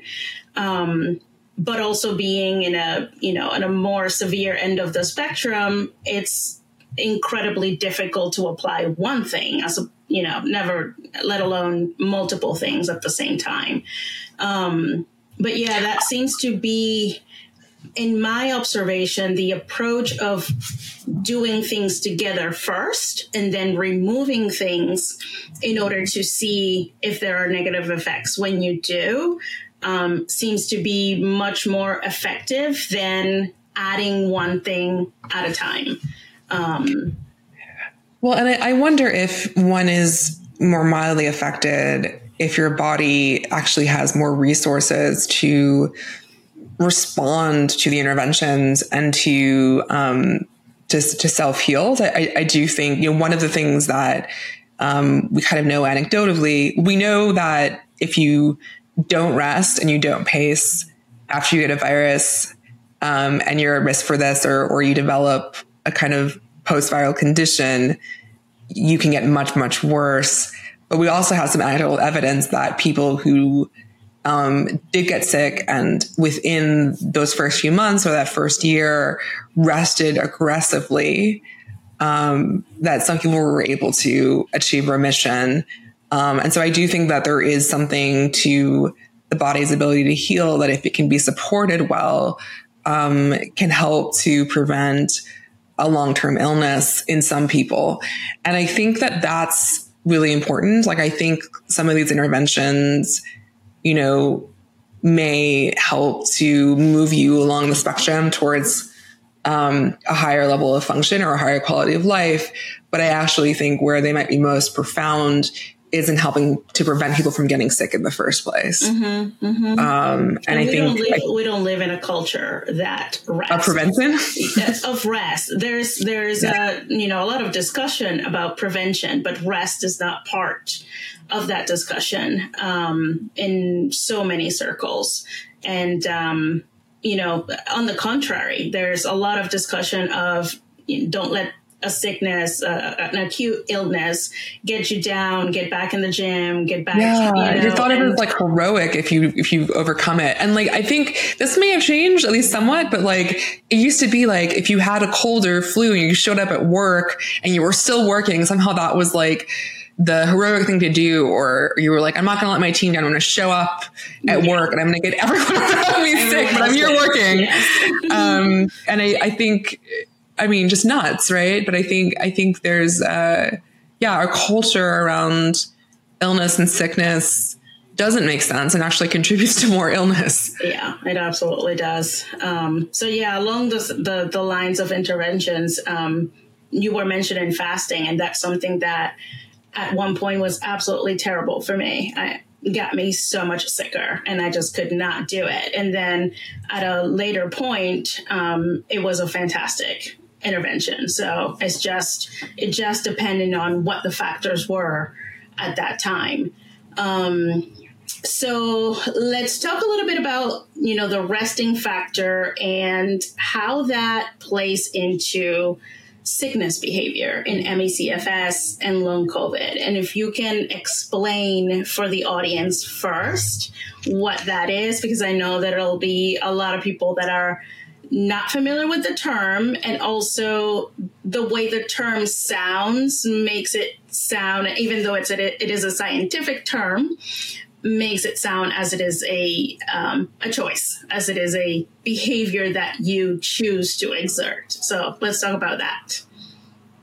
Um, but also being in a you know in a more severe end of the spectrum it's incredibly difficult to apply one thing as a you know never let alone multiple things at the same time um, but yeah that seems to be in my observation the approach of doing things together first and then removing things in order to see if there are negative effects when you do um, seems to be much more effective than adding one thing at a time. Um, well, and I, I wonder if one is more mildly affected if your body actually has more resources to respond to the interventions and to um, to, to self heal. I, I, do think you know one of the things that um, we kind of know anecdotally, we know that if you don't rest and you don't pace after you get a virus um, and you're at risk for this or, or you develop a kind of post-viral condition, you can get much, much worse. But we also have some anecdotal evidence that people who um, did get sick and within those first few months or that first year rested aggressively, um, that some people were able to achieve remission um, and so I do think that there is something to the body's ability to heal that if it can be supported well, um, can help to prevent a long-term illness in some people. And I think that that's really important. Like I think some of these interventions, you know, may help to move you along the spectrum towards um, a higher level of function or a higher quality of life. But I actually think where they might be most profound isn't helping to prevent people from getting sick in the first place. Mm-hmm, mm-hmm. Um, and, and, I think don't live, I, we don't live in a culture that of prevention of rest. There's there's yeah. a you know a lot of discussion about prevention, but rest is not part of that discussion um, in so many circles. And um, you know, on the contrary, there's a lot of discussion of you know, don't let a sickness, uh, an acute illness, get you down, get back in the gym, get back. Yeah, you, know, thought of it was like heroic if you if you overcome it. And like I think this may have changed at least somewhat, but like it used to be like if you had a cold or flu and you showed up at work and you were still working, somehow that was like the heroic thing to do, or you were like, I'm not going to let my team down. I'm going to show up at yeah. work and I'm going to get everyone around me sick, but I'm here working. Yes. Um, and I, I think I mean, just nuts, right? But I think I think there's uh, yeah, our culture around illness and sickness doesn't make sense and actually contributes to more illness. Yeah, it absolutely does. Um, so yeah, along the, the, the lines of interventions, um, you were mentioning fasting, and that's something that at one point was absolutely terrible for me. I, got me so much sicker and I just could not do it. And then at a later point, um, it was a fantastic intervention. So it's just, it just depended on what the factors were at that time. Um, so let's talk a little bit about you know the resting factor and how that plays into sickness behavior in ME/CFS and long COVID. And if you can explain for the audience first what that is, because I know that it'll be a lot of people that are not familiar with the term, and also the way the term sounds makes it sound, even though it's a, it is a scientific term, makes it sound as it is a um, a choice, as it is a behavior that you choose to exert. So let's talk about that.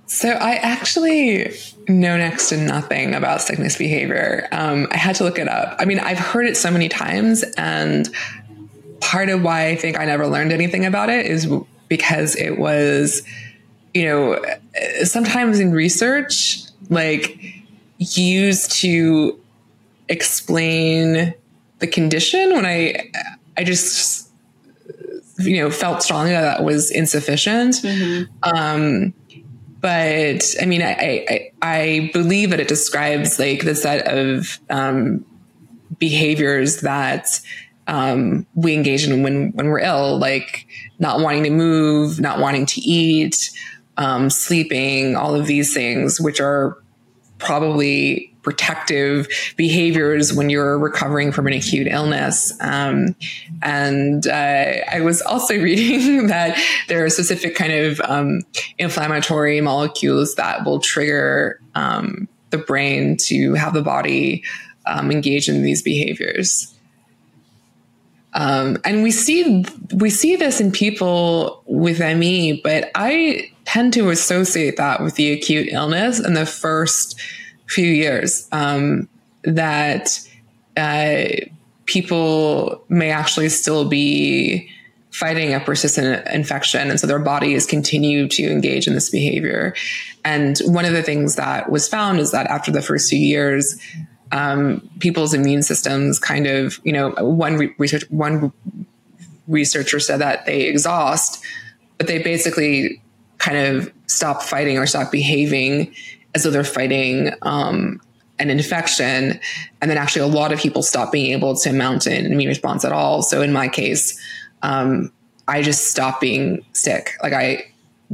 So I actually know next to nothing about sickness behavior. Um, I had to look it up. I mean, I've heard it so many times, and part of why I think I never learned anything about it is because it was, you know, sometimes in research, like used to explain the condition when I I just you know felt strongly that that was insufficient. Mm-hmm. Um, but I mean, I, I, I believe that it describes like the set of um, behaviors that um, we engage in when when we're ill, like not wanting to move, not wanting to eat, um, sleeping, all of these things, which are probably protective behaviors when you're recovering from an acute illness. Um, and uh, I was also reading that there are specific kind of um, inflammatory molecules that will trigger um, the brain to have the body um, engage in these behaviors. Um, and we see we see this in people with ME, but I tend to associate that with the acute illness in the first few years um, that uh, people may actually still be fighting a persistent infection. And so their bodies continue to engage in this behavior. And one of the things that was found is that after the first few years, um, people's immune systems kind of, you know, one re- research, one researcher said that they exhaust, but they basically kind of stop fighting or stop behaving as though they're fighting um, an infection. And then actually, a lot of people stop being able to mount an immune response at all. So in my case, um, I just stopped being sick. Like I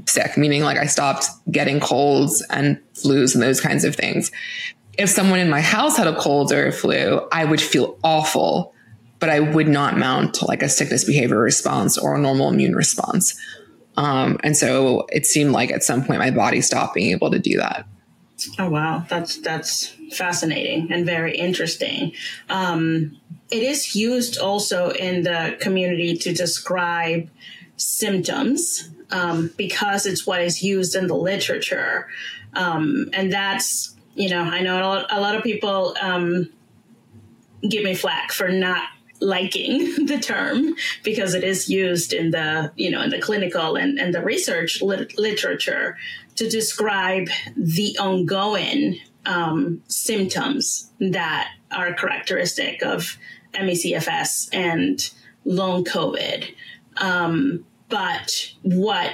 sick, meaning like I stopped getting colds and flus and those kinds of things. If someone in my house had a cold or a flu, I would feel awful, but I would not mount like a sickness behavior response or a normal immune response. Um, and so it seemed like at some point my body stopped being able to do that. Oh wow, that's that's fascinating and very interesting. Um, it is used also in the community to describe symptoms um, because it's what is used in the literature, um, and that's you know I know a lot, a lot of people um, give me flack for not liking the term because it is used in the you know in the clinical and, and the research lit- literature to describe the ongoing um, symptoms that are characteristic of ME/CFS and long COVID. Um, but what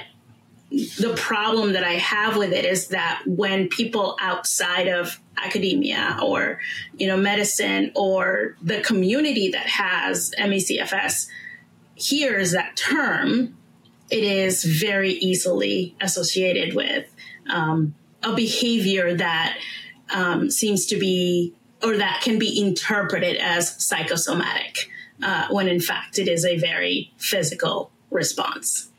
the problem that I have with it is that when people outside of academia or you know medicine or the community that has ME/CFS hears that term, it is very easily associated with um, a behavior that um, seems to be or that can be interpreted as psychosomatic uh, when in fact it is a very physical response.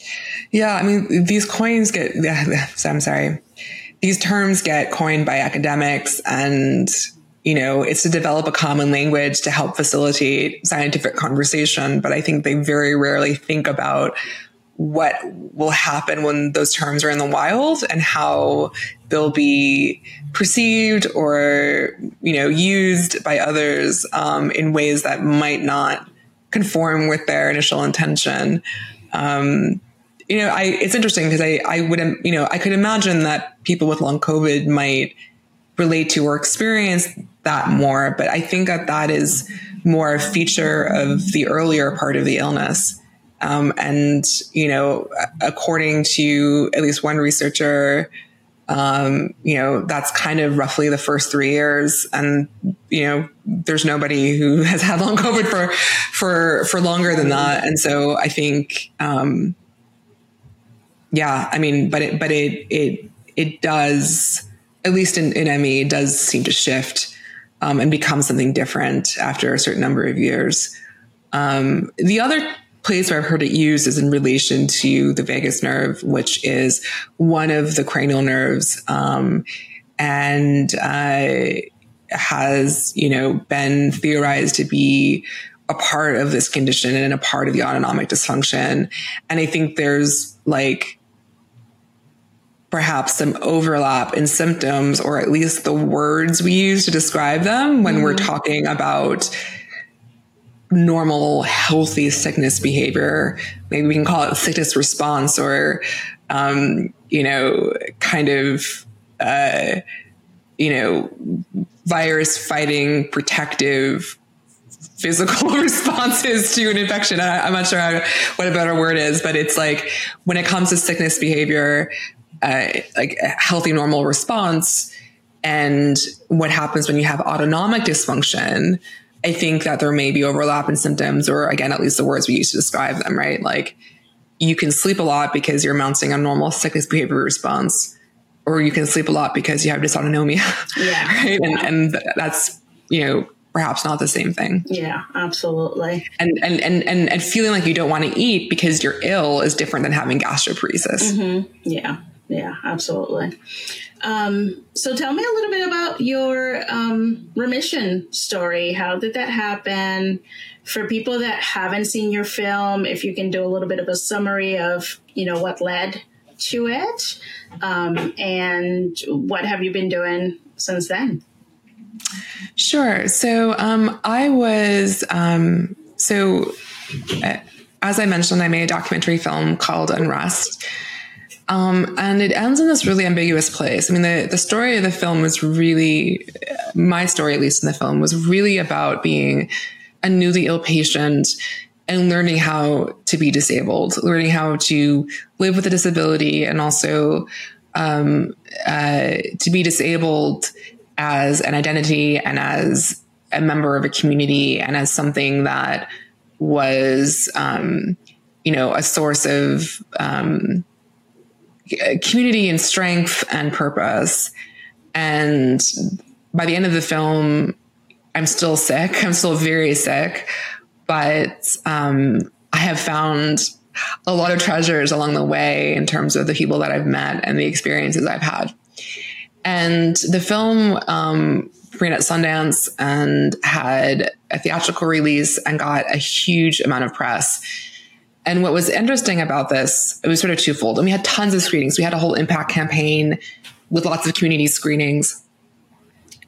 Yeah, I mean, these coins get, I'm sorry, these terms get coined by academics and you know, it's to develop a common language to help facilitate scientific conversation. But I think they very rarely think about what will happen when those terms are in the wild and how they'll be perceived or you know used by others um, in ways that might not conform with their initial intention um, you know I, it's interesting because I, I would you know i could imagine that people with long covid might relate to or experience that more. But I think that that is more a feature of the earlier part of the illness. Um, and, you know, according to at least one researcher, um, you know, that's kind of roughly the first three years. And, you know, there's nobody who has had long COVID for, for, for longer than that. And so I think, um, yeah, I mean, but it, but it, it, it does, at least in, in ME, does seem to shift um, and become something different after a certain number of years. Um, the other place where I've heard it used is in relation to the vagus nerve, which is one of the cranial nerves, um, and uh, has you know been theorized to be a part of this condition and a part of the autonomic dysfunction. And I think there's like perhaps some overlap in symptoms or at least the words we use to describe them when mm-hmm. we're talking about normal healthy sickness behavior maybe we can call it sickness response or um, you know kind of uh, you know virus fighting protective physical responses to an infection. I, am not sure how, what a better word is, but it's like when it comes to sickness behavior, uh, like a healthy, normal response. And what happens when you have autonomic dysfunction, I think that there may be overlap in symptoms, or again, at least the words we use to describe them, right? Like you can sleep a lot because you're mounting a normal sickness behavior response, or you can sleep a lot because you have dysautonomia. Yeah. right. And, and that's, you know, perhaps not the same thing. Yeah, absolutely. And and and and, and feeling like you don't want to eat because you're ill is different than having gastroparesis. Mm-hmm. Yeah, yeah, absolutely. Um, so tell me a little bit about your um, remission story. How did that happen? For people that haven't seen your film, if you can do a little bit of a summary of you know what led to it, um, and what have you been doing since then? Sure. So um, I was um, so. Uh, as I mentioned, I made a documentary film called Unrest, um, and it ends in this really ambiguous place. I mean, the, the story of the film was really, my story, at least in the film, was really about being a newly ill patient and learning how to be disabled, learning how to live with a disability and also um, uh, to be disabled as an identity and as a member of a community and as something that was, um, you know, a source of, um, community and strength and purpose. And by the end of the film, I'm still sick. I'm still very sick, but um, I have found a lot of treasures along the way in terms of the people that I've met and the experiences I've had. And the film um, premiered at Sundance and had a theatrical release and got a huge amount of press. And what was interesting about this, it was sort of twofold. And we had tons of screenings. We had a whole impact campaign with lots of community screenings.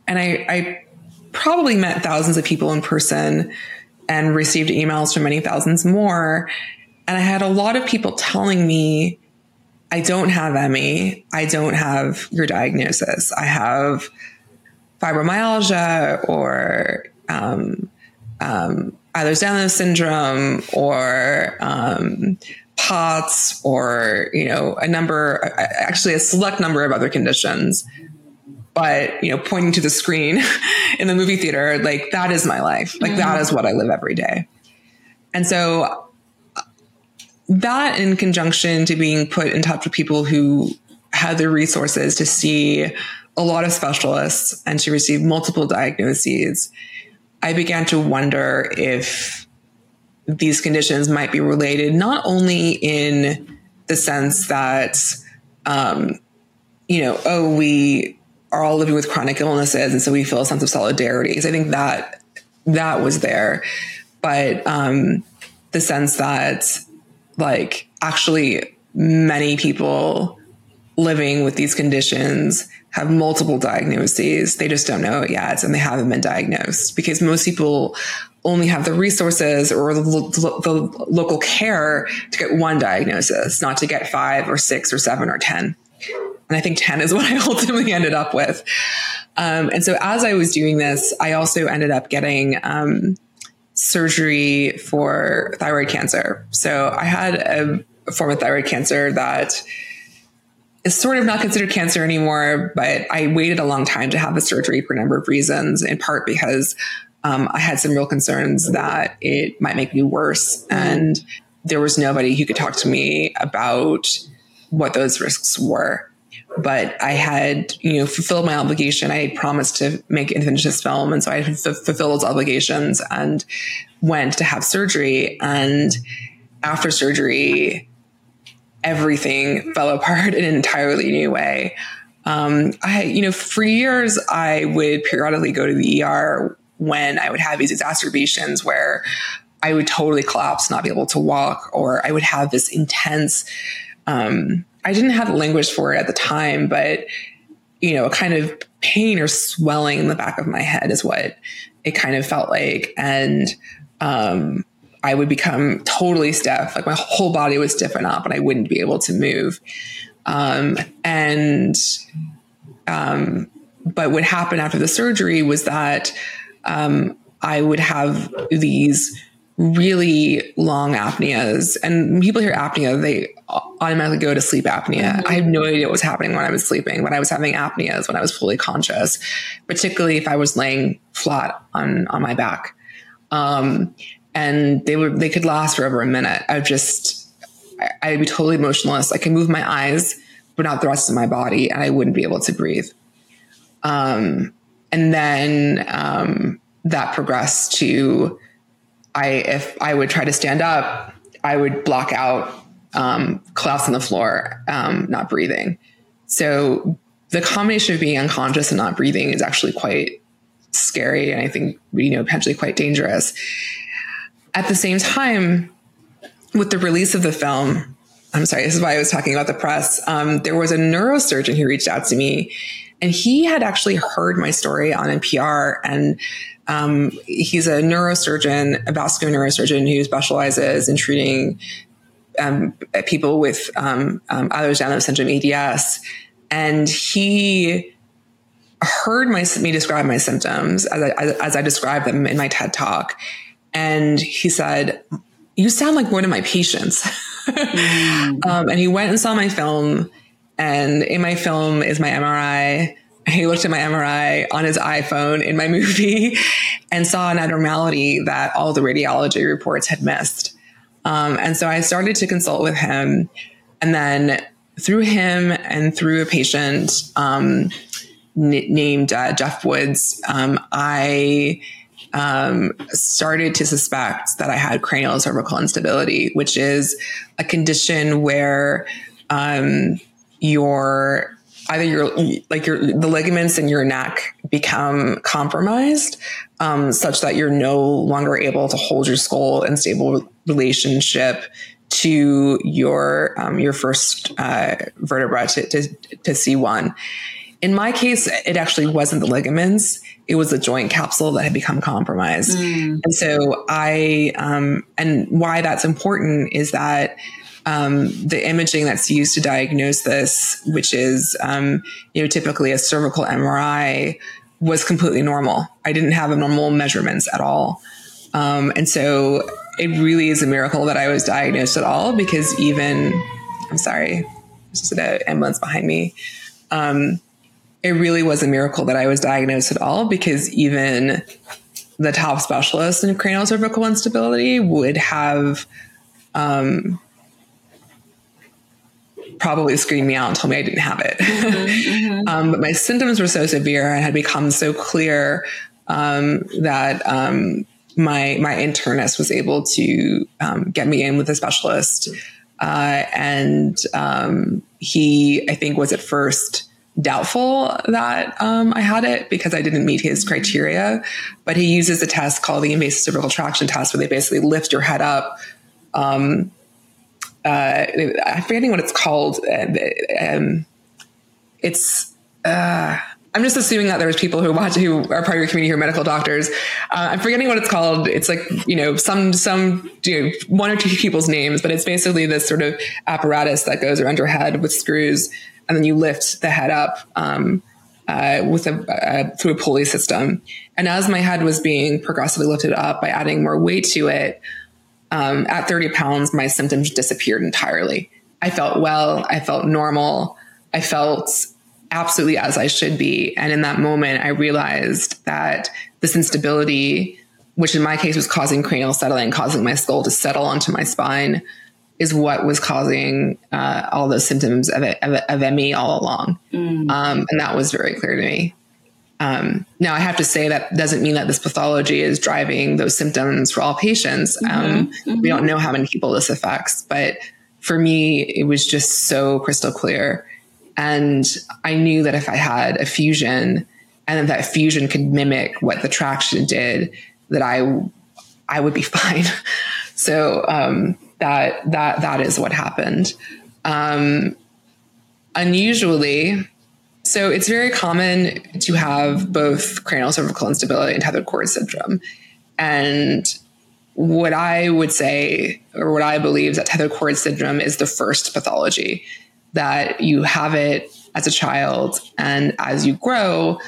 And I, I probably met thousands of people in person and received emails from many thousands more. And I had a lot of people telling me, I don't have ME. I don't have your diagnosis. I have fibromyalgia or um, um, Ehlers-Danlos syndrome or um, POTS or, you know, a number, actually a select number of other conditions. But, you know, pointing to the screen in the movie theater, like that is my life. Like mm-hmm. that is what I live every day. And so that in conjunction to being put in touch with people who had the resources to see a lot of specialists and to receive multiple diagnoses I began to wonder if these conditions might be related, not only in the sense that, um, you know, oh, we are all living with chronic illnesses, and so we feel a sense of solidarity. Because I think that that was there, but um, the sense that, like, actually, many people living with these conditions have multiple diagnoses. They just don't know it yet and they haven't been diagnosed because most people only have the resources or the, the, the, local care to get one diagnosis, not to get five or six or seven or 10. And I think 10 is what I ultimately ended up with. Um, and so as I was doing this, I also ended up getting um, surgery for thyroid cancer. So I had a, a form of thyroid cancer that is sort of not considered cancer anymore, but I waited a long time to have the surgery for a number of reasons, in part because um, I had some real concerns that it might make me worse. And there was nobody who could talk to me about what those risks were. But I had, you know, fulfilled my obligation. I had promised to make and finish this film. And so I had f- fulfilled those obligations and went to have surgery. And after surgery, everything fell apart in an entirely new way. Um, I, you know, for years, I would periodically go to the ER when I would have these exacerbations where I would totally collapse, not be able to walk, or I would have this intense, um, I didn't have the language for it at the time, but you know, a kind of pain or swelling in the back of my head is what it kind of felt like. And um, I would become totally stiff, like my whole body was stiffen up and I wouldn't be able to move. Um, and, um, but what happened after the surgery was that um, I would have these really long apneas. And people hear apnea, they automatically go to sleep apnea. Mm-hmm. I have no idea what was happening when I was sleeping, when I was having apneas, when I was fully conscious, particularly if I was laying flat on, on my back. Um, and they would, they could last for over a minute. I just, I, would be totally motionless. I can move my eyes, but not the rest of my body, and I wouldn't be able to breathe. Um, and then um, that progressed to I if I would try to stand up, I would block out, um, collapse on the floor, um, not breathing. So the combination of being unconscious and not breathing is actually quite scary, and I think you know potentially quite dangerous. At the same time, with the release of the film, I'm sorry, this is why I was talking about the press. Um, there was a neurosurgeon who reached out to me and he had actually heard my story on NPR and um, he's a neurosurgeon, a vascular neurosurgeon who specializes in treating um, people with um, um, Ehlers-Danlos syndrome (EDS), and he heard my me describe my symptoms as I, as I described them in my TED talk, and he said, "You sound like one of my patients." mm. um, and he went and saw my film and in my film is my MRI. He looked at my MRI on his iPhone in my movie and saw an abnormality that all the radiology reports had missed. Um, and so I started to consult with him. And then through him and through a patient um, n- named uh, Jeff Woods, um, I um, started to suspect that I had cranial cervical instability, which is a condition where um, your either your like your the ligaments in your neck become compromised um, such that you're no longer able to hold your skull in stable relationship to your um, your first uh, vertebra to, to, to C1. In my case, it actually wasn't the ligaments; it was the joint capsule that had become compromised. Mm. And so I, um, and why that's important is that um, the imaging that's used to diagnose this, which is um, you know typically a cervical MRI, was completely normal. I didn't have abnormal measurements at all, um, and so it really is a miracle that I was diagnosed at all. Because even I'm sorry, there's just an ambulance behind me. Um, it really was a miracle that I was diagnosed at all because even the top specialist in cranial cervical instability would have um, probably screamed me out and told me I didn't have it. Mm-hmm, mm-hmm. um, but my symptoms were so severe and had become so clear um, that um, my my internist was able to um, get me in with a specialist, uh, and um, he I think was at first doubtful that um, I had it because I didn't meet his criteria. But he uses a test called the invasive cervical traction test, where they basically lift your head up um, uh, I'm forgetting what it's called. Um, it's uh, I'm just assuming that there's people who watch who are part of your community who are medical doctors. Uh, I'm forgetting what it's called. It's like you know some some you know, one or two people's names, but it's basically this sort of apparatus that goes around your head with screws and then you lift the head up um, uh, with a uh, through a pulley system. And as my head was being progressively lifted up by adding more weight to it, um, at 30 pounds, my symptoms disappeared entirely. I felt well. I felt normal. I felt absolutely as I should be. And in that moment, I realized that this instability, which in my case was causing cranial settling, causing my skull to settle onto my spine, is what was causing uh, all those symptoms of, of, of ME all along. Mm. Um, and that was very clear to me. Um, now, I have to say that doesn't mean that this pathology is driving those symptoms for all patients. Mm-hmm. Um, mm-hmm. We don't know how many people this affects, but for me, it was just so crystal clear. And I knew that if I had a fusion and that fusion could mimic what the traction did, that I, I would be fine. so, um, that, that, that is what happened. Um, unusually, so it's very common to have both cranial cervical instability and tethered cord syndrome. And what I would say, or what I believe, that tethered cord syndrome is the first pathology that you have it as a child, and as you grow,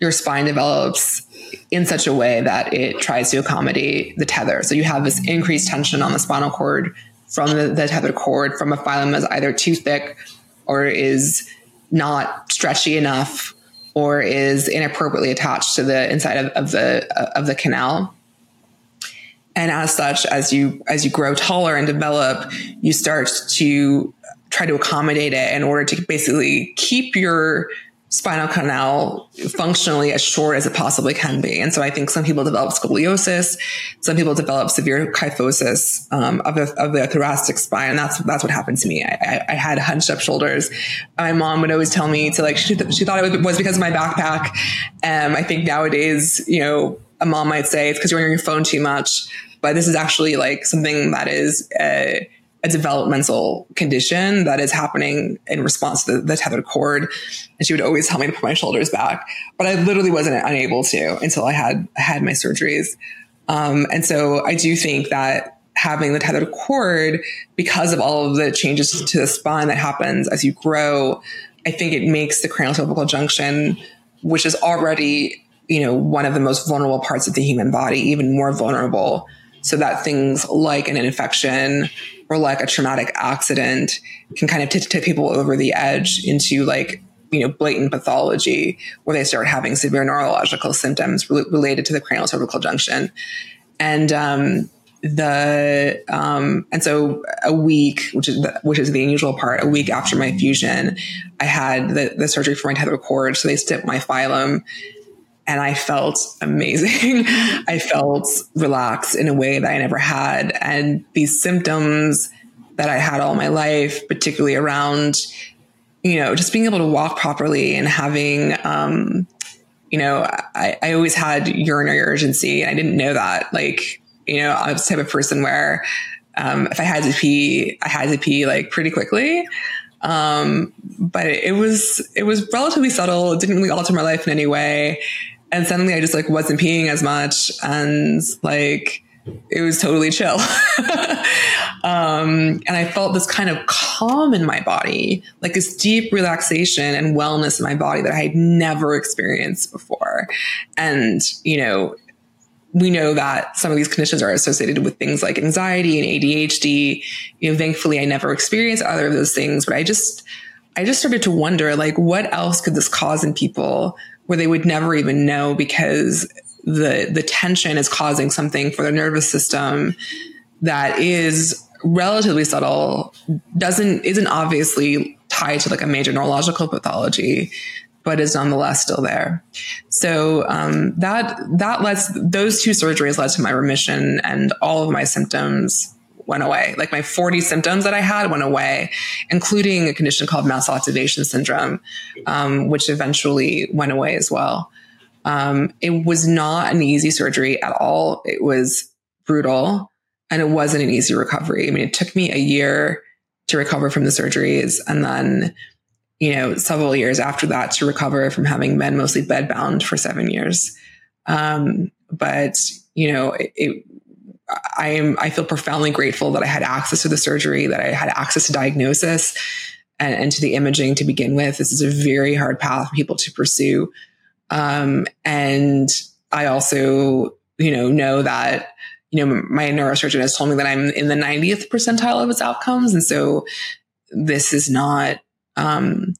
your spine develops in such a way that it tries to accommodate the tether. So you have this increased tension on the spinal cord from the, the tethered cord from a filum that's either too thick or is not stretchy enough or is inappropriately attached to the inside of, of the of the canal and as such as you as you grow taller and develop you start to try to accommodate it in order to basically keep your spinal canal functionally as short as it possibly can be. And so I think some people develop scoliosis, some people develop severe kyphosis um, of, the, of the thoracic spine. And that's, that's what happened to me. I, I, had hunched up shoulders. My mom would always tell me to like, she, th- she thought it was because of my backpack. Um, I think nowadays, you know, a mom might say it's because you're on your phone too much, but this is actually like something that is, uh, a developmental condition that is happening in response to the, the, tethered cord. And she would always tell me to put my shoulders back, but I literally wasn't unable to until I had had my surgeries. Um, and so I do think that having the tethered cord, because of all of the changes to the spine that happens as you grow, I think it makes the cranial cervical junction, which is already you know one of the most vulnerable parts of the human body, even more vulnerable. So that things like an infection or like a traumatic accident can kind of tip, tip people over the edge into like you know blatant pathology where they start having severe neurological symptoms re- related to the cranial cervical junction. And um, the um, and so a week which is the, which is the unusual part a week after my fusion i had the, the surgery for my tethered cord so they stipped my filum and I felt amazing. I felt relaxed in a way that I never had. And these symptoms that I had all my life, particularly around, you know, just being able to walk properly and having, um, you know, I, I always had urinary urgency I didn't know that. Like, you know, I was the type of person where, um, if I had to pee, I had to pee like pretty quickly. Um, but it was, it was relatively subtle. It didn't really alter my life in any way and suddenly I just like wasn't peeing as much and like it was totally chill. um, and I felt this kind of calm in my body, like this deep relaxation and wellness in my body that I had never experienced before. And, you know, we know that some of these conditions are associated with things like anxiety and ADHD. You know, thankfully I never experienced either of those things, but I just, I just started to wonder, like, what else could this cause in people where they would never even know because the the tension is causing something for their nervous system that is relatively subtle doesn't isn't obviously tied to like a major neurological pathology but is nonetheless still there. So um, that that lets those two surgeries led to my remission and all of my symptoms went away. Like my 40 symptoms that I had went away, including a condition called mast cell activation syndrome, um, which eventually went away as well. Um, it was not an easy surgery at all. It was brutal and it wasn't an easy recovery. I mean, it took me a year to recover from the surgeries and then, you know, several years after that to recover from having been mostly bedbound for seven years. Um, but, you know, it, it I am, I feel profoundly grateful that I had access to the surgery, that I had access to diagnosis. and, and, to the imaging to begin with. This is a very hard path for people to pursue. Um, and I also, you know, know that, you know, my neurosurgeon has told me that I'm in the 90th percentile of its outcomes. And so this is not, um,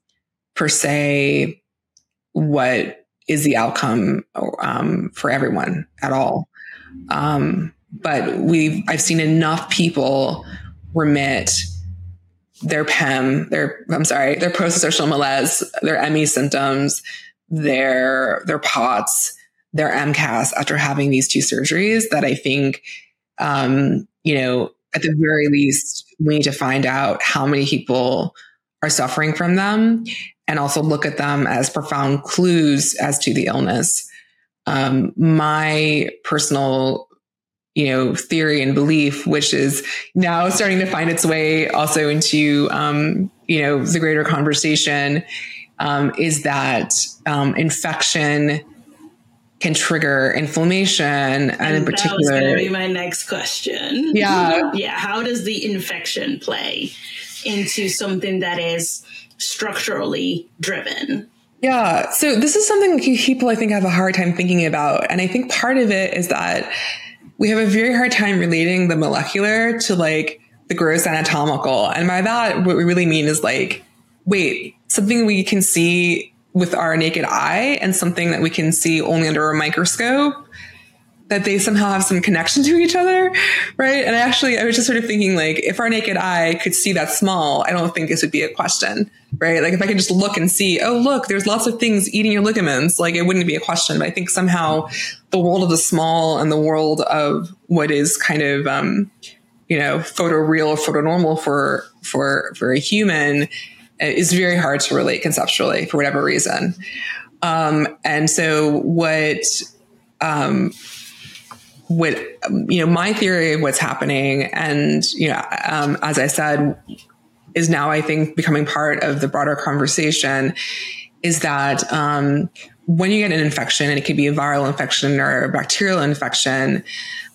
per se what is the outcome, um, for everyone at all. Um, but we've, I've seen enough people remit their PEM, their, I'm sorry, their post-exertional malaise, their ME symptoms, their, their POTS, their MCAS after having these two surgeries that I think, um, you know, at the very least, we need to find out how many people are suffering from them and also look at them as profound clues as to the illness. Um, my personal you know, theory and belief, which is now starting to find its way also into, um, you know, the greater conversation, um, is that um, infection can trigger inflammation, and, and in particular, that was going to be my next question. Yeah, yeah. How does the infection play into something that is structurally driven? Yeah. So this is something people I think have a hard time thinking about, and I think part of it is that we have a very hard time relating the molecular to like the gross anatomical. And by that, what we really mean is like, wait, something we can see with our naked eye and something that we can see only under a microscope that they somehow have some connection to each other, right? And I actually, I was just sort of thinking like, if our naked eye could see that small, I don't think this would be a question, right? Like if I could just look and see, oh, look, there's lots of things eating your ligaments, like it wouldn't be a question. But I think somehow the world of the small and the world of what is kind of, um, you know, photoreal, or photonormal for, for, for a human uh, is very hard to relate conceptually for whatever reason. Um, and so what, um, what you know my theory of what's happening and you know um, as i said is now i think becoming part of the broader conversation is that um, when you get an infection and it could be a viral infection or a bacterial infection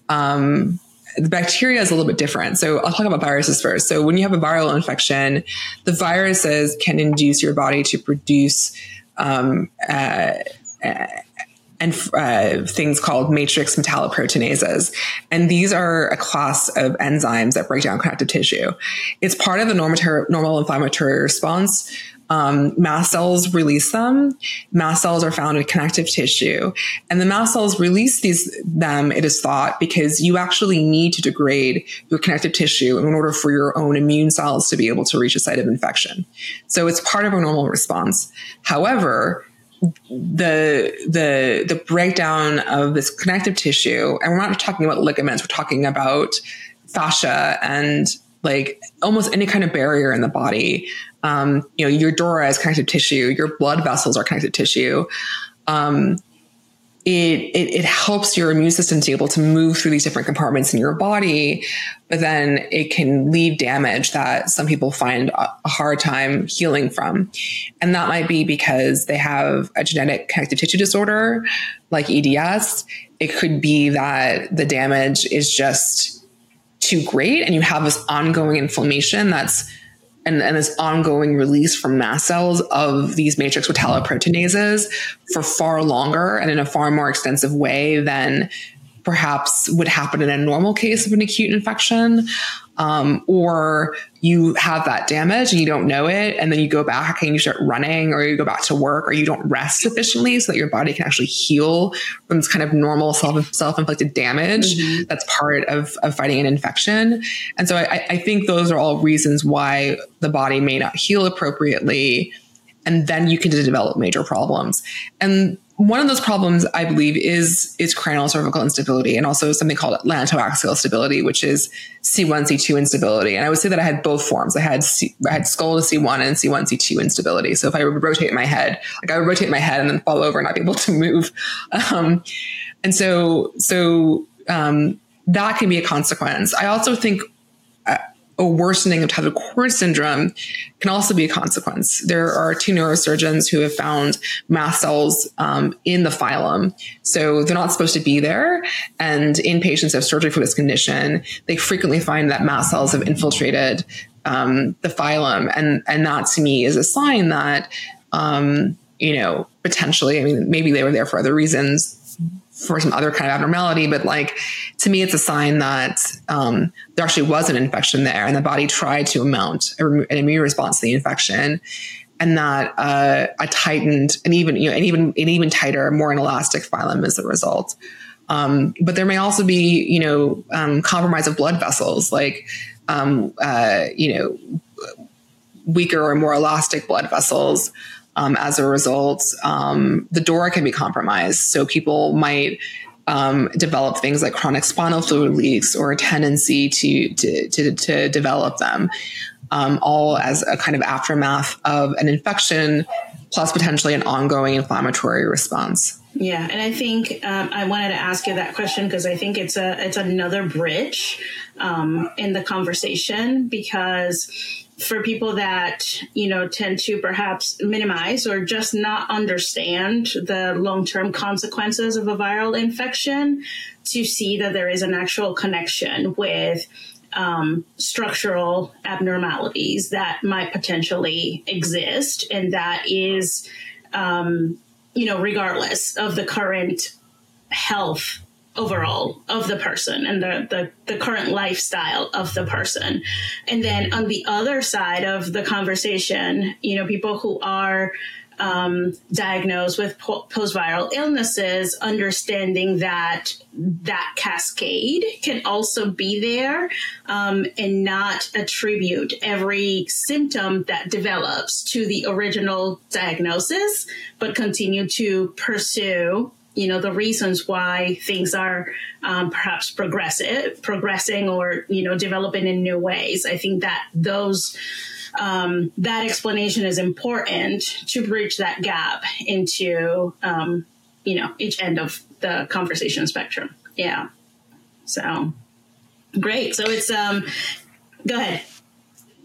um, the bacteria is a little bit different. So I'll talk about viruses first. So when you have a viral infection, the viruses can induce your body to produce um, uh, and uh, things called matrix metalloproteinases. And these are a class of enzymes that break down connective tissue. It's part of the normal inflammatory response. Um, mast cells release them. Mast cells are found in connective tissue, and the mast cells release these them. It is thought because you actually need to degrade your connective tissue in order for your own immune cells to be able to reach a site of infection. So it's part of a normal response. However, the the the breakdown of this connective tissue and we're not talking about ligaments we're talking about fascia and like almost any kind of barrier in the body. Um, you know your dura is connective tissue your blood vessels are connective tissue. Um, it, it, it helps your immune system to be able to move through these different compartments in your body, but then it can leave damage that some people find a, a hard time healing from. And that might be because they have a genetic connective tissue disorder like EDS. It could be that the damage is just too great and you have this ongoing inflammation that's and, and this ongoing release from mast cells of these matrix metalloproteinases for far longer and in a far more extensive way than perhaps would happen in a normal case of an acute infection. Um, or you have that damage and you don't know it, and then you go back and you start running, or you go back to work, or you don't rest sufficiently so that your body can actually heal from this kind of normal self self inflicted damage mm-hmm. that's part of, of fighting an infection. And so I, I think those are all reasons why the body may not heal appropriately and then you can develop major problems. And one of those problems I believe is is cranial cervical instability and also something called atlantoaxial stability, which is C1 C2 instability. And I would say that I had both forms. I had C, I had skull to C1 and C1 C2 instability. So if I would rotate my head, like I would rotate my head and then fall over and not be able to move. Um, and so so um, that can be a consequence. I also think a worsening of tethered cord syndrome can also be a consequence. There are two neurosurgeons who have found mast cells um, in the filum. So they're not supposed to be there. And in patients who have surgery for this condition, they frequently find that mast cells have infiltrated um, the filum, and and that to me is a sign that um, you know potentially. I mean, maybe they were there for other reasons, for some other kind of abnormality, but like to me, it's a sign that um, there actually was an infection there, and the body tried to mount an immune response to the infection, and that uh, a tightened and even you know an even an even tighter, more inelastic filum as a result. Um, but there may also be you know um, compromise of blood vessels, like um, uh, you know weaker or more elastic blood vessels. Um, as a result, um, the dura can be compromised. So people might um, develop things like chronic spinal fluid leaks or a tendency to to, to, to develop them, um, all as a kind of aftermath of an infection, plus potentially an ongoing inflammatory response. Yeah, and I think um, I wanted to ask you that question because I think it's a it's another bridge um, in the conversation because for people that you know tend to perhaps minimize or just not understand the long-term consequences of a viral infection to see that there is an actual connection with um, structural abnormalities that might potentially exist and that is um, you know regardless of the current health overall of the person and the, the, the current lifestyle of the person. And then on the other side of the conversation, you know, people who are um, diagnosed with po- post-viral illnesses, understanding that that cascade can also be there um, and not attribute every symptom that develops to the original diagnosis, but continue to pursue you know the reasons why things are um, perhaps progressive progressing or you know developing in new ways. I think that those um, that explanation is important to bridge that gap into um, you know each end of the conversation spectrum. Yeah. So great. So it's um go ahead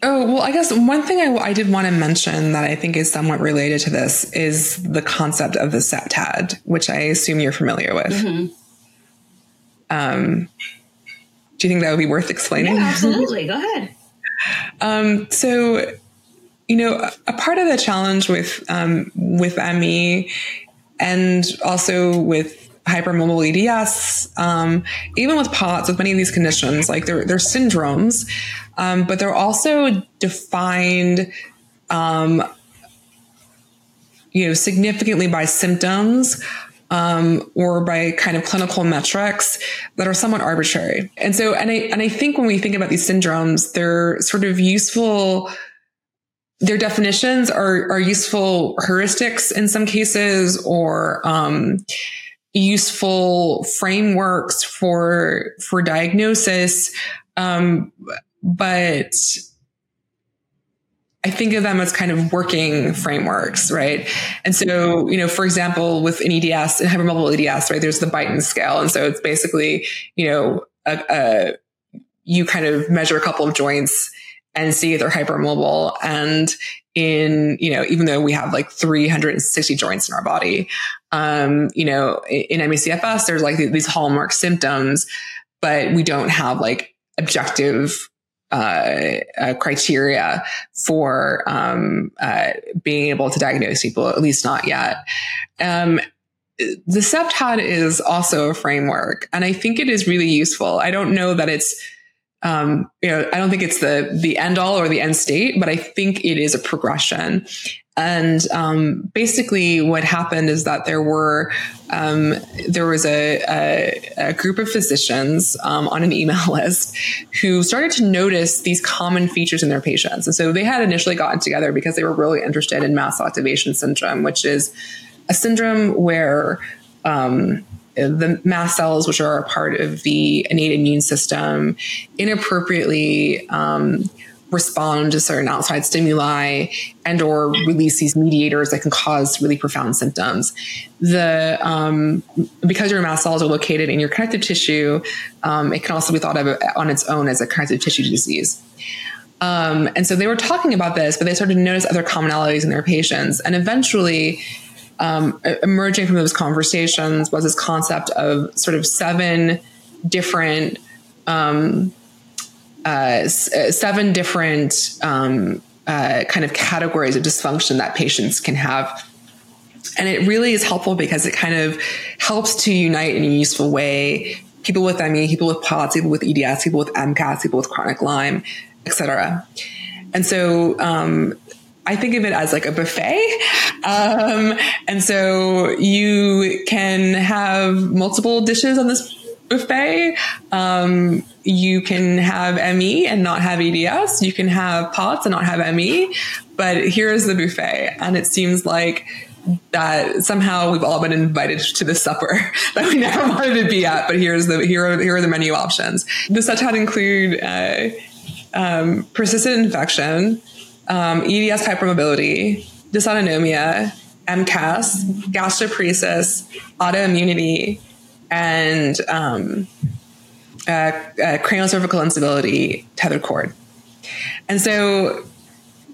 Oh, well, I guess one thing I, I, did want to mention that I think is somewhat related to this is the concept of the septad, which I assume you're familiar with. Mm-hmm. Um, do you think that would be worth explaining? Yeah, absolutely. Go ahead. Um, so, you know, a, a, part of the challenge with um, with ME and also with hypermobile EDS, um, even with POTS, with many of these conditions, like they're, they're syndromes, um, but they're also defined, um, you know, significantly by symptoms um, or by kind of clinical metrics that are somewhat arbitrary. And so, and I and I think when we think about these syndromes, they're sort of useful. Their definitions are are useful heuristics in some cases, or um, useful frameworks for for diagnosis. Um, but I think of them as kind of working frameworks, right? And so, you know, for example, with an EDS, and hypermobile EDS, right, there's the Beighton scale. And so it's basically, you know, a, a, you kind of measure a couple of joints and see if they're hypermobile. And in, you know, even though we have like 360 joints in our body, um, you know, in ME/CFS, there's like these hallmark symptoms, but we don't have like objective uh, uh, criteria for um, uh, being able to diagnose people, at least not yet. Um, the SEPTAD is also a framework, and I think it is really useful. I don't know that it's um, you know, I don't think it's the the end all or the end state, but I think it is a progression. And um, basically, what happened is that there were um, there was a, a, a, group of physicians um, on an email list who started to notice these common features in their patients. And so they had initially gotten together because they were really interested in mass activation syndrome, which is a syndrome where um, the mast cells, which are a part of the innate immune system, inappropriately um, respond to certain outside stimuli and or release these mediators that can cause really profound symptoms. The um, because your mast cells are located in your connective tissue, um, it can also be thought of on its own as a connective tissue disease. Um, and so they were talking about this, but they started to notice other commonalities in their patients, and eventually um, emerging from those conversations was this concept of sort of seven different um, uh, seven different um, uh, kind of categories of dysfunction that patients can have. And it really is helpful because it kind of helps to unite in a useful way people with ME, people with POTS, people with EDS, people with MCAS, people with chronic Lyme, etc. And so um, I think of it as like a buffet. Um, and so you can have multiple dishes on this buffet. Um, you can have ME and not have EDS. You can have POTS and not have ME. But here's the buffet. And it seems like that somehow we've all been invited to the supper that we never wanted to be at. But here's the here are, here are the menu options. The SEPTAD include uh, um, persistent infection, um, EDS hypermobility, dysautonomia, MCAS, gastroparesis, autoimmunity, and um, uh, uh, instability tethered cord. And so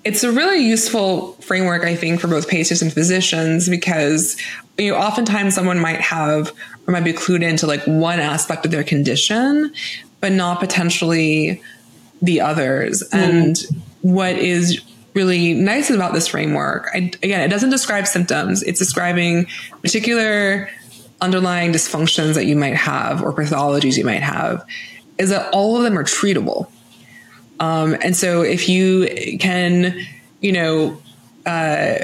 it's a really useful framework, I think, for both patients and physicians because you know oftentimes someone might have or might be clued into like one aspect of their condition, but not potentially the others. Mm. And what is really nice about this framework, I, again, it doesn't describe symptoms; it's describing particular underlying dysfunctions that you might have or pathologies you might have. Is that all of them are treatable? Um, and so if you can, you know, uh,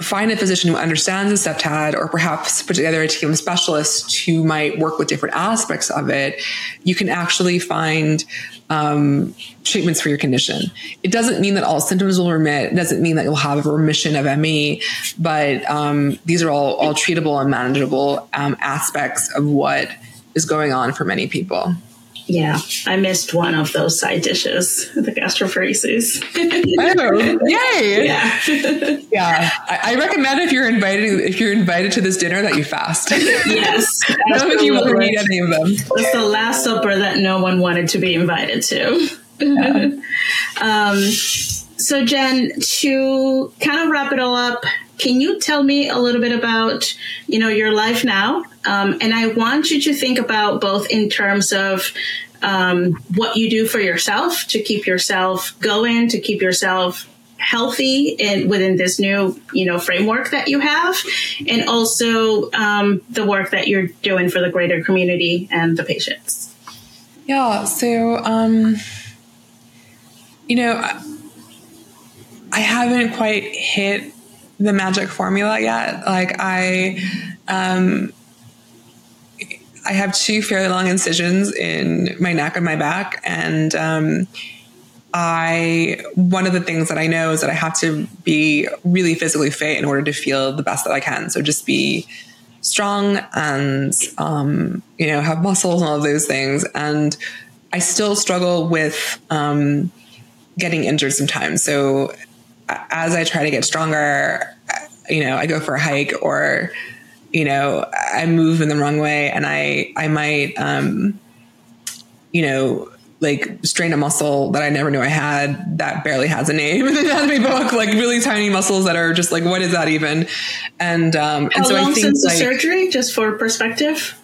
find a physician who understands the SEPTAD or perhaps put together a team of specialists who might work with different aspects of it, you can actually find um, treatments for your condition. It doesn't mean that all symptoms will remit. It doesn't mean that you'll have a remission of ME, but um, these are all, all treatable and manageable um, aspects of what is going on for many people. Yeah, I missed one of those side dishes, the gastroparesis. oh, yay! Yeah, yeah. I, I, recommend if you're invited if you're invited to this dinner that you fast. Yes, I don't think you will eat any of them. It's the last supper that no one wanted to be invited to. Yeah. um, so, Jen, to kind of wrap it all up, can you tell me a little bit about you know your life now? Um, and i want you to think about both in terms of um, what you do for yourself to keep yourself going to keep yourself healthy and within this new you know framework that you have and also um, the work that you're doing for the greater community and the patients. Yeah so um, you know I haven't quite hit the magic formula yet. Like I, um, I have two fairly long incisions in my neck and my back, and um, I one of the things that I know is that I have to be really physically fit in order to feel the best that I can. So just be strong and um, you know have muscles and all of those things. And I still struggle with um, getting injured sometimes. So as I try to get stronger, you know, I go for a hike or, you know, I move in the wrong way and I, I might, um, you know, like strain a muscle that I never knew I had that barely has a name in the anatomy book, like really tiny muscles that are just like, what is that even? And, um, How and so long I think since like, the surgery, just for perspective?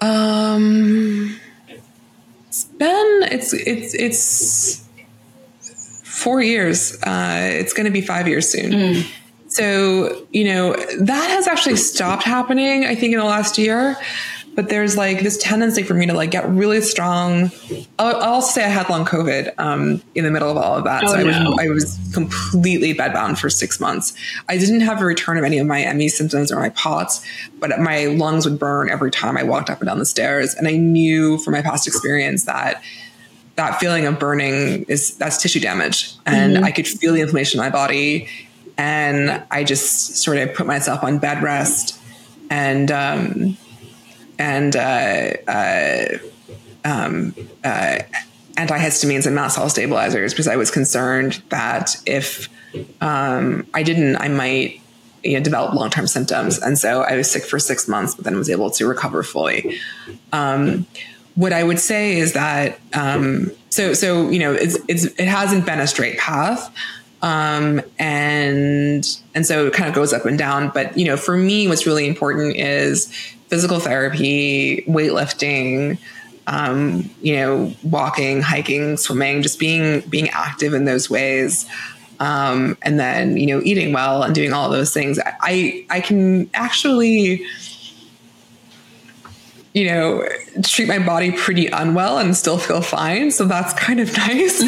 Um, it's been, it's, it's, it's, four years. Uh, it's going to be five years soon. Mm. So, you know, that has actually stopped happening, I think, in the last year. But there's like this tendency for me to like get really strong. I'll, I'll say I had long COVID um, in the middle of all of that. Oh, so I was, no. I was completely bedbound for six months. I didn't have a return of any of my ME symptoms or my POTS, but my lungs would burn every time I walked up and down the stairs. And I knew from my past experience that that feeling of burning is that's tissue damage. And mm-hmm. i could feel the inflammation in my body. And i just sort of put myself on bed rest. And um, and uh, uh, um, uh, antihistamines and mast cell stabilizers because i was concerned that if um, i didn't i might you know, develop long-term symptoms. And so i was sick for six months but then was able to recover fully. Um, what I would say is that um, so so you know it's, it's it hasn't been a straight path. Um, and and so it kind of goes up and down. But you know, for me, what's really important is physical therapy, weightlifting, um, you know, walking, hiking, swimming, just being being active in those ways. Um, and then you know eating well and doing all those things i i can actually you know treat my body pretty unwell and still feel fine. So that's kind of nice.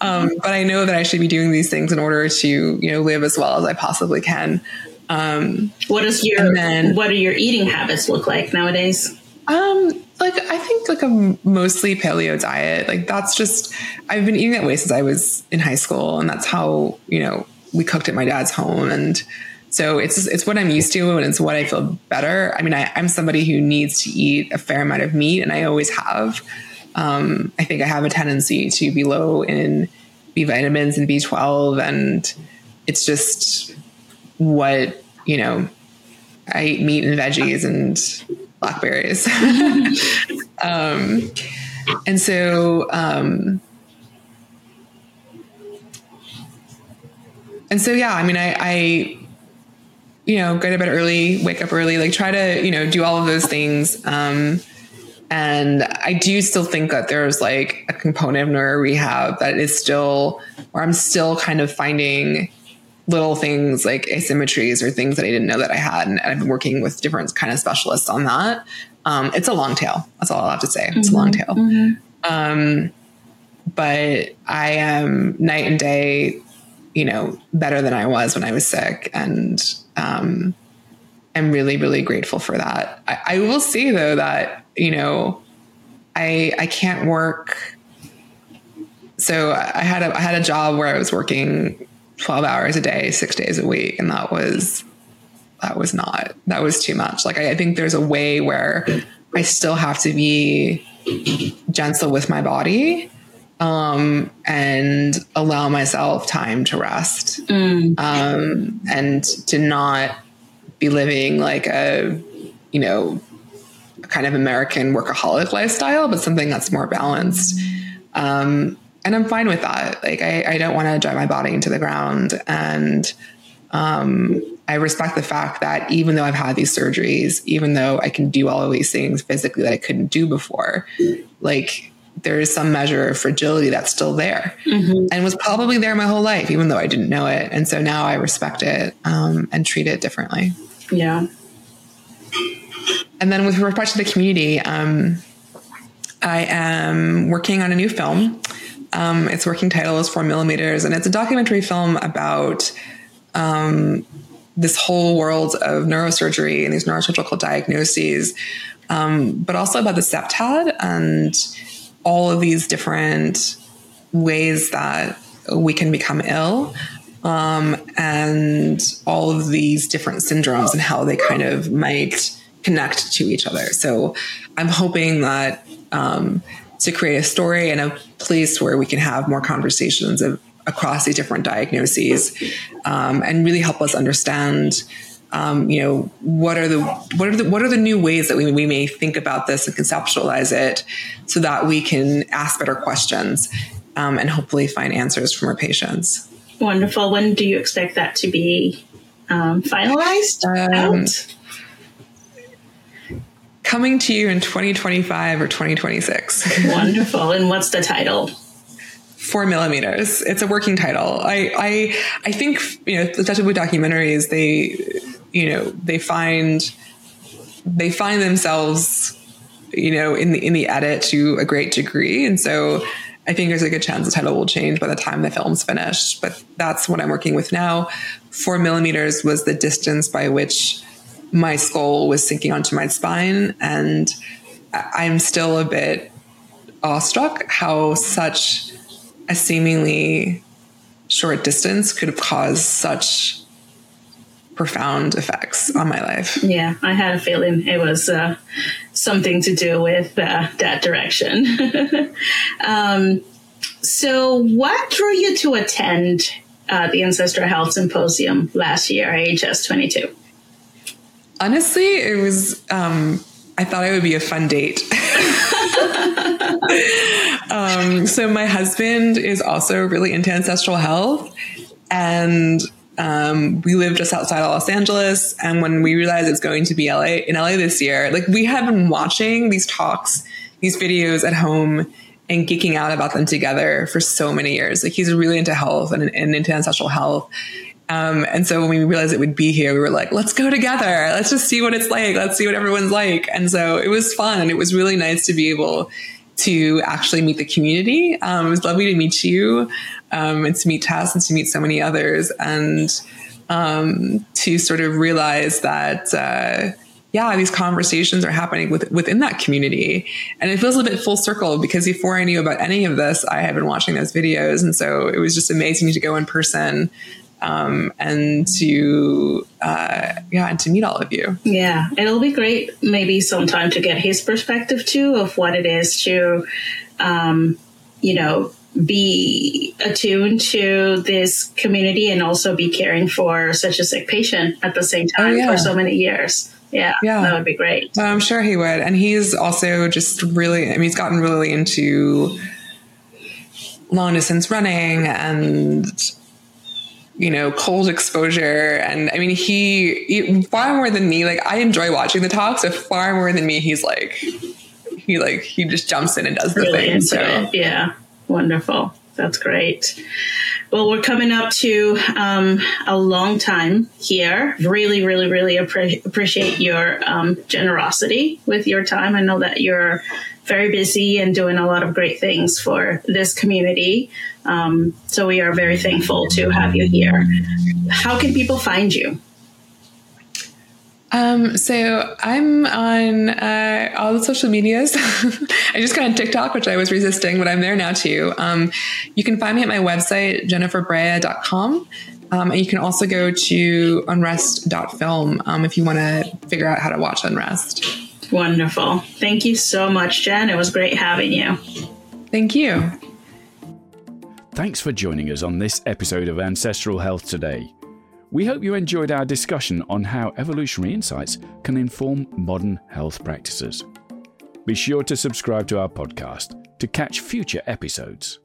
Um, but i know that i should be doing these things in order to you know live as well as i possibly can. Um, what does your then, what do your eating habits look like nowadays? Um, like I think like a mostly paleo diet. Like that's just I've been eating that way since I was in high school, and that's how you know we cooked at my dad's home, and so it's it's what I'm used to, and it's what I feel better. I mean, I, am somebody who needs to eat a fair amount of meat, and I always have. Um, I think I have a tendency to be low in B vitamins and B12, and it's just what you know. I eat meat and veggies and blackberries. um, and so, um, and so, yeah, I mean, I, I, you know, go to bed early, wake up early, like try to, you know, do all of those things. Um, and I do still think that there's like a component of neuro rehab that is still, where I'm still kind of finding little things like asymmetries or things that I didn't know that I had. And I've been working with different kind of specialists on that. Um, it's a long tail. That's all I'll have to say. It's mm-hmm. a long tail. Mm-hmm. Um, but I am night and day, you know, better than I was when I was sick. And um, I'm really, really grateful for that. I, I will say though that, you know, I I can't work. So I had a I had a job where I was working 12 hours a day, six days a week. And that was, that was not, that was too much. Like, I, I think there's a way where I still have to be gentle with my body um, and allow myself time to rest mm. um, and to not be living like a, you know, kind of American workaholic lifestyle, but something that's more balanced. Um, and I'm fine with that. Like, I, I don't want to drive my body into the ground. And um, I respect the fact that even though I've had these surgeries, even though I can do all of these things physically that I couldn't do before, like, there is some measure of fragility that's still there mm-hmm. and was probably there my whole life, even though I didn't know it. And so now I respect it um, and treat it differently. Yeah. And then with respect to the community, um, I am working on a new film um, its working title is Four Millimeters, and it's a documentary film about um, this whole world of neurosurgery and these neurosurgical diagnoses, um, but also about the septad and all of these different ways that we can become ill. Um, and all of these different syndromes and how they kind of might connect to each other. So I'm hoping that um, to create a story and a place where we can have more conversations of, across these different diagnoses um, and really help us understand um, you know what are the what are the what are the new ways that we, we may think about this and conceptualize it so that we can ask better questions um, and hopefully find answers from our patients wonderful when do you expect that to be um, finalized um, out? coming to you in 2025 or 2026. Wonderful. And what's the title? Four millimeters. It's a working title. I I I think you know the of Blue documentaries. They you know they find they find themselves you know in the in the edit to a great degree, and so I think there's a good chance the title will change by the time the film's finished. But that's what I'm working with now. Four millimeters was the distance by which my skull was sinking onto my spine. And I'm still a bit awestruck how such a seemingly short distance could have caused such profound effects on my life. Yeah, I had a feeling it was uh, something to do with uh, that direction. um, so, what drew you to attend uh, the Ancestral Health Symposium last year, AHS 22? Honestly, it was, um, I thought it would be a fun date. um, so my husband is also really into ancestral health and um, we live just outside of Los Angeles. And when we realized it's going to be LA in LA this year, like we had been watching these talks, these videos at home and geeking out about them together for so many years. Like he's really into health and, and into ancestral health. Um, and so when we realized it would be here, we were like, let's go together. Let's just see what it's like. Let's see what everyone's like. And so it was fun. And it was really nice to be able to actually meet the community. Um, it was lovely to meet you um, and to meet Tess and to meet so many others and um, to sort of realize that. Uh, yeah, these conversations are happening with, within that community. And it feels a little bit full circle because before I knew about any of this, I had been watching those videos. And so it was just amazing to go in person um, and to uh, yeah, and to meet all of you. Yeah, it'll be great. Maybe sometime to get his perspective too of what it is to, um, you know, be attuned to this community and also be caring for such a sick patient at the same oh, time oh, yeah. for so many years. Yeah, yeah, that would be great. Well, I'm sure he would, and he's also just really. I mean, he's gotten really into long distance running and you know, cold exposure. And I mean, he, he, far more than me, like I enjoy watching the talks, but far more than me, he's like, he like, he just jumps in and does the really thing. So it. yeah, wonderful. That's great. Well, we're coming up to um, a long time here. Really, really, really appre- appreciate your um, generosity with your time. I know that you're very busy and doing a lot of great things for this community. Um, so we are very thankful to have you here. How can people find you? Um, so I'm on uh, all the social medias. I just got on TikTok, which I was resisting, but I'm there now too. Um, you can find me at my website, jenniferbrea.com. Um, and you can also go to unrest.film um, if you want to figure out how to watch Unrest. Wonderful. Thank you so much, Jen. It was great having you. Thank you. Thanks for joining us on this episode of Ancestral Health Today. We hope you enjoyed our discussion on how evolutionary insights can inform modern health practices. Be sure to subscribe to our podcast to catch future episodes.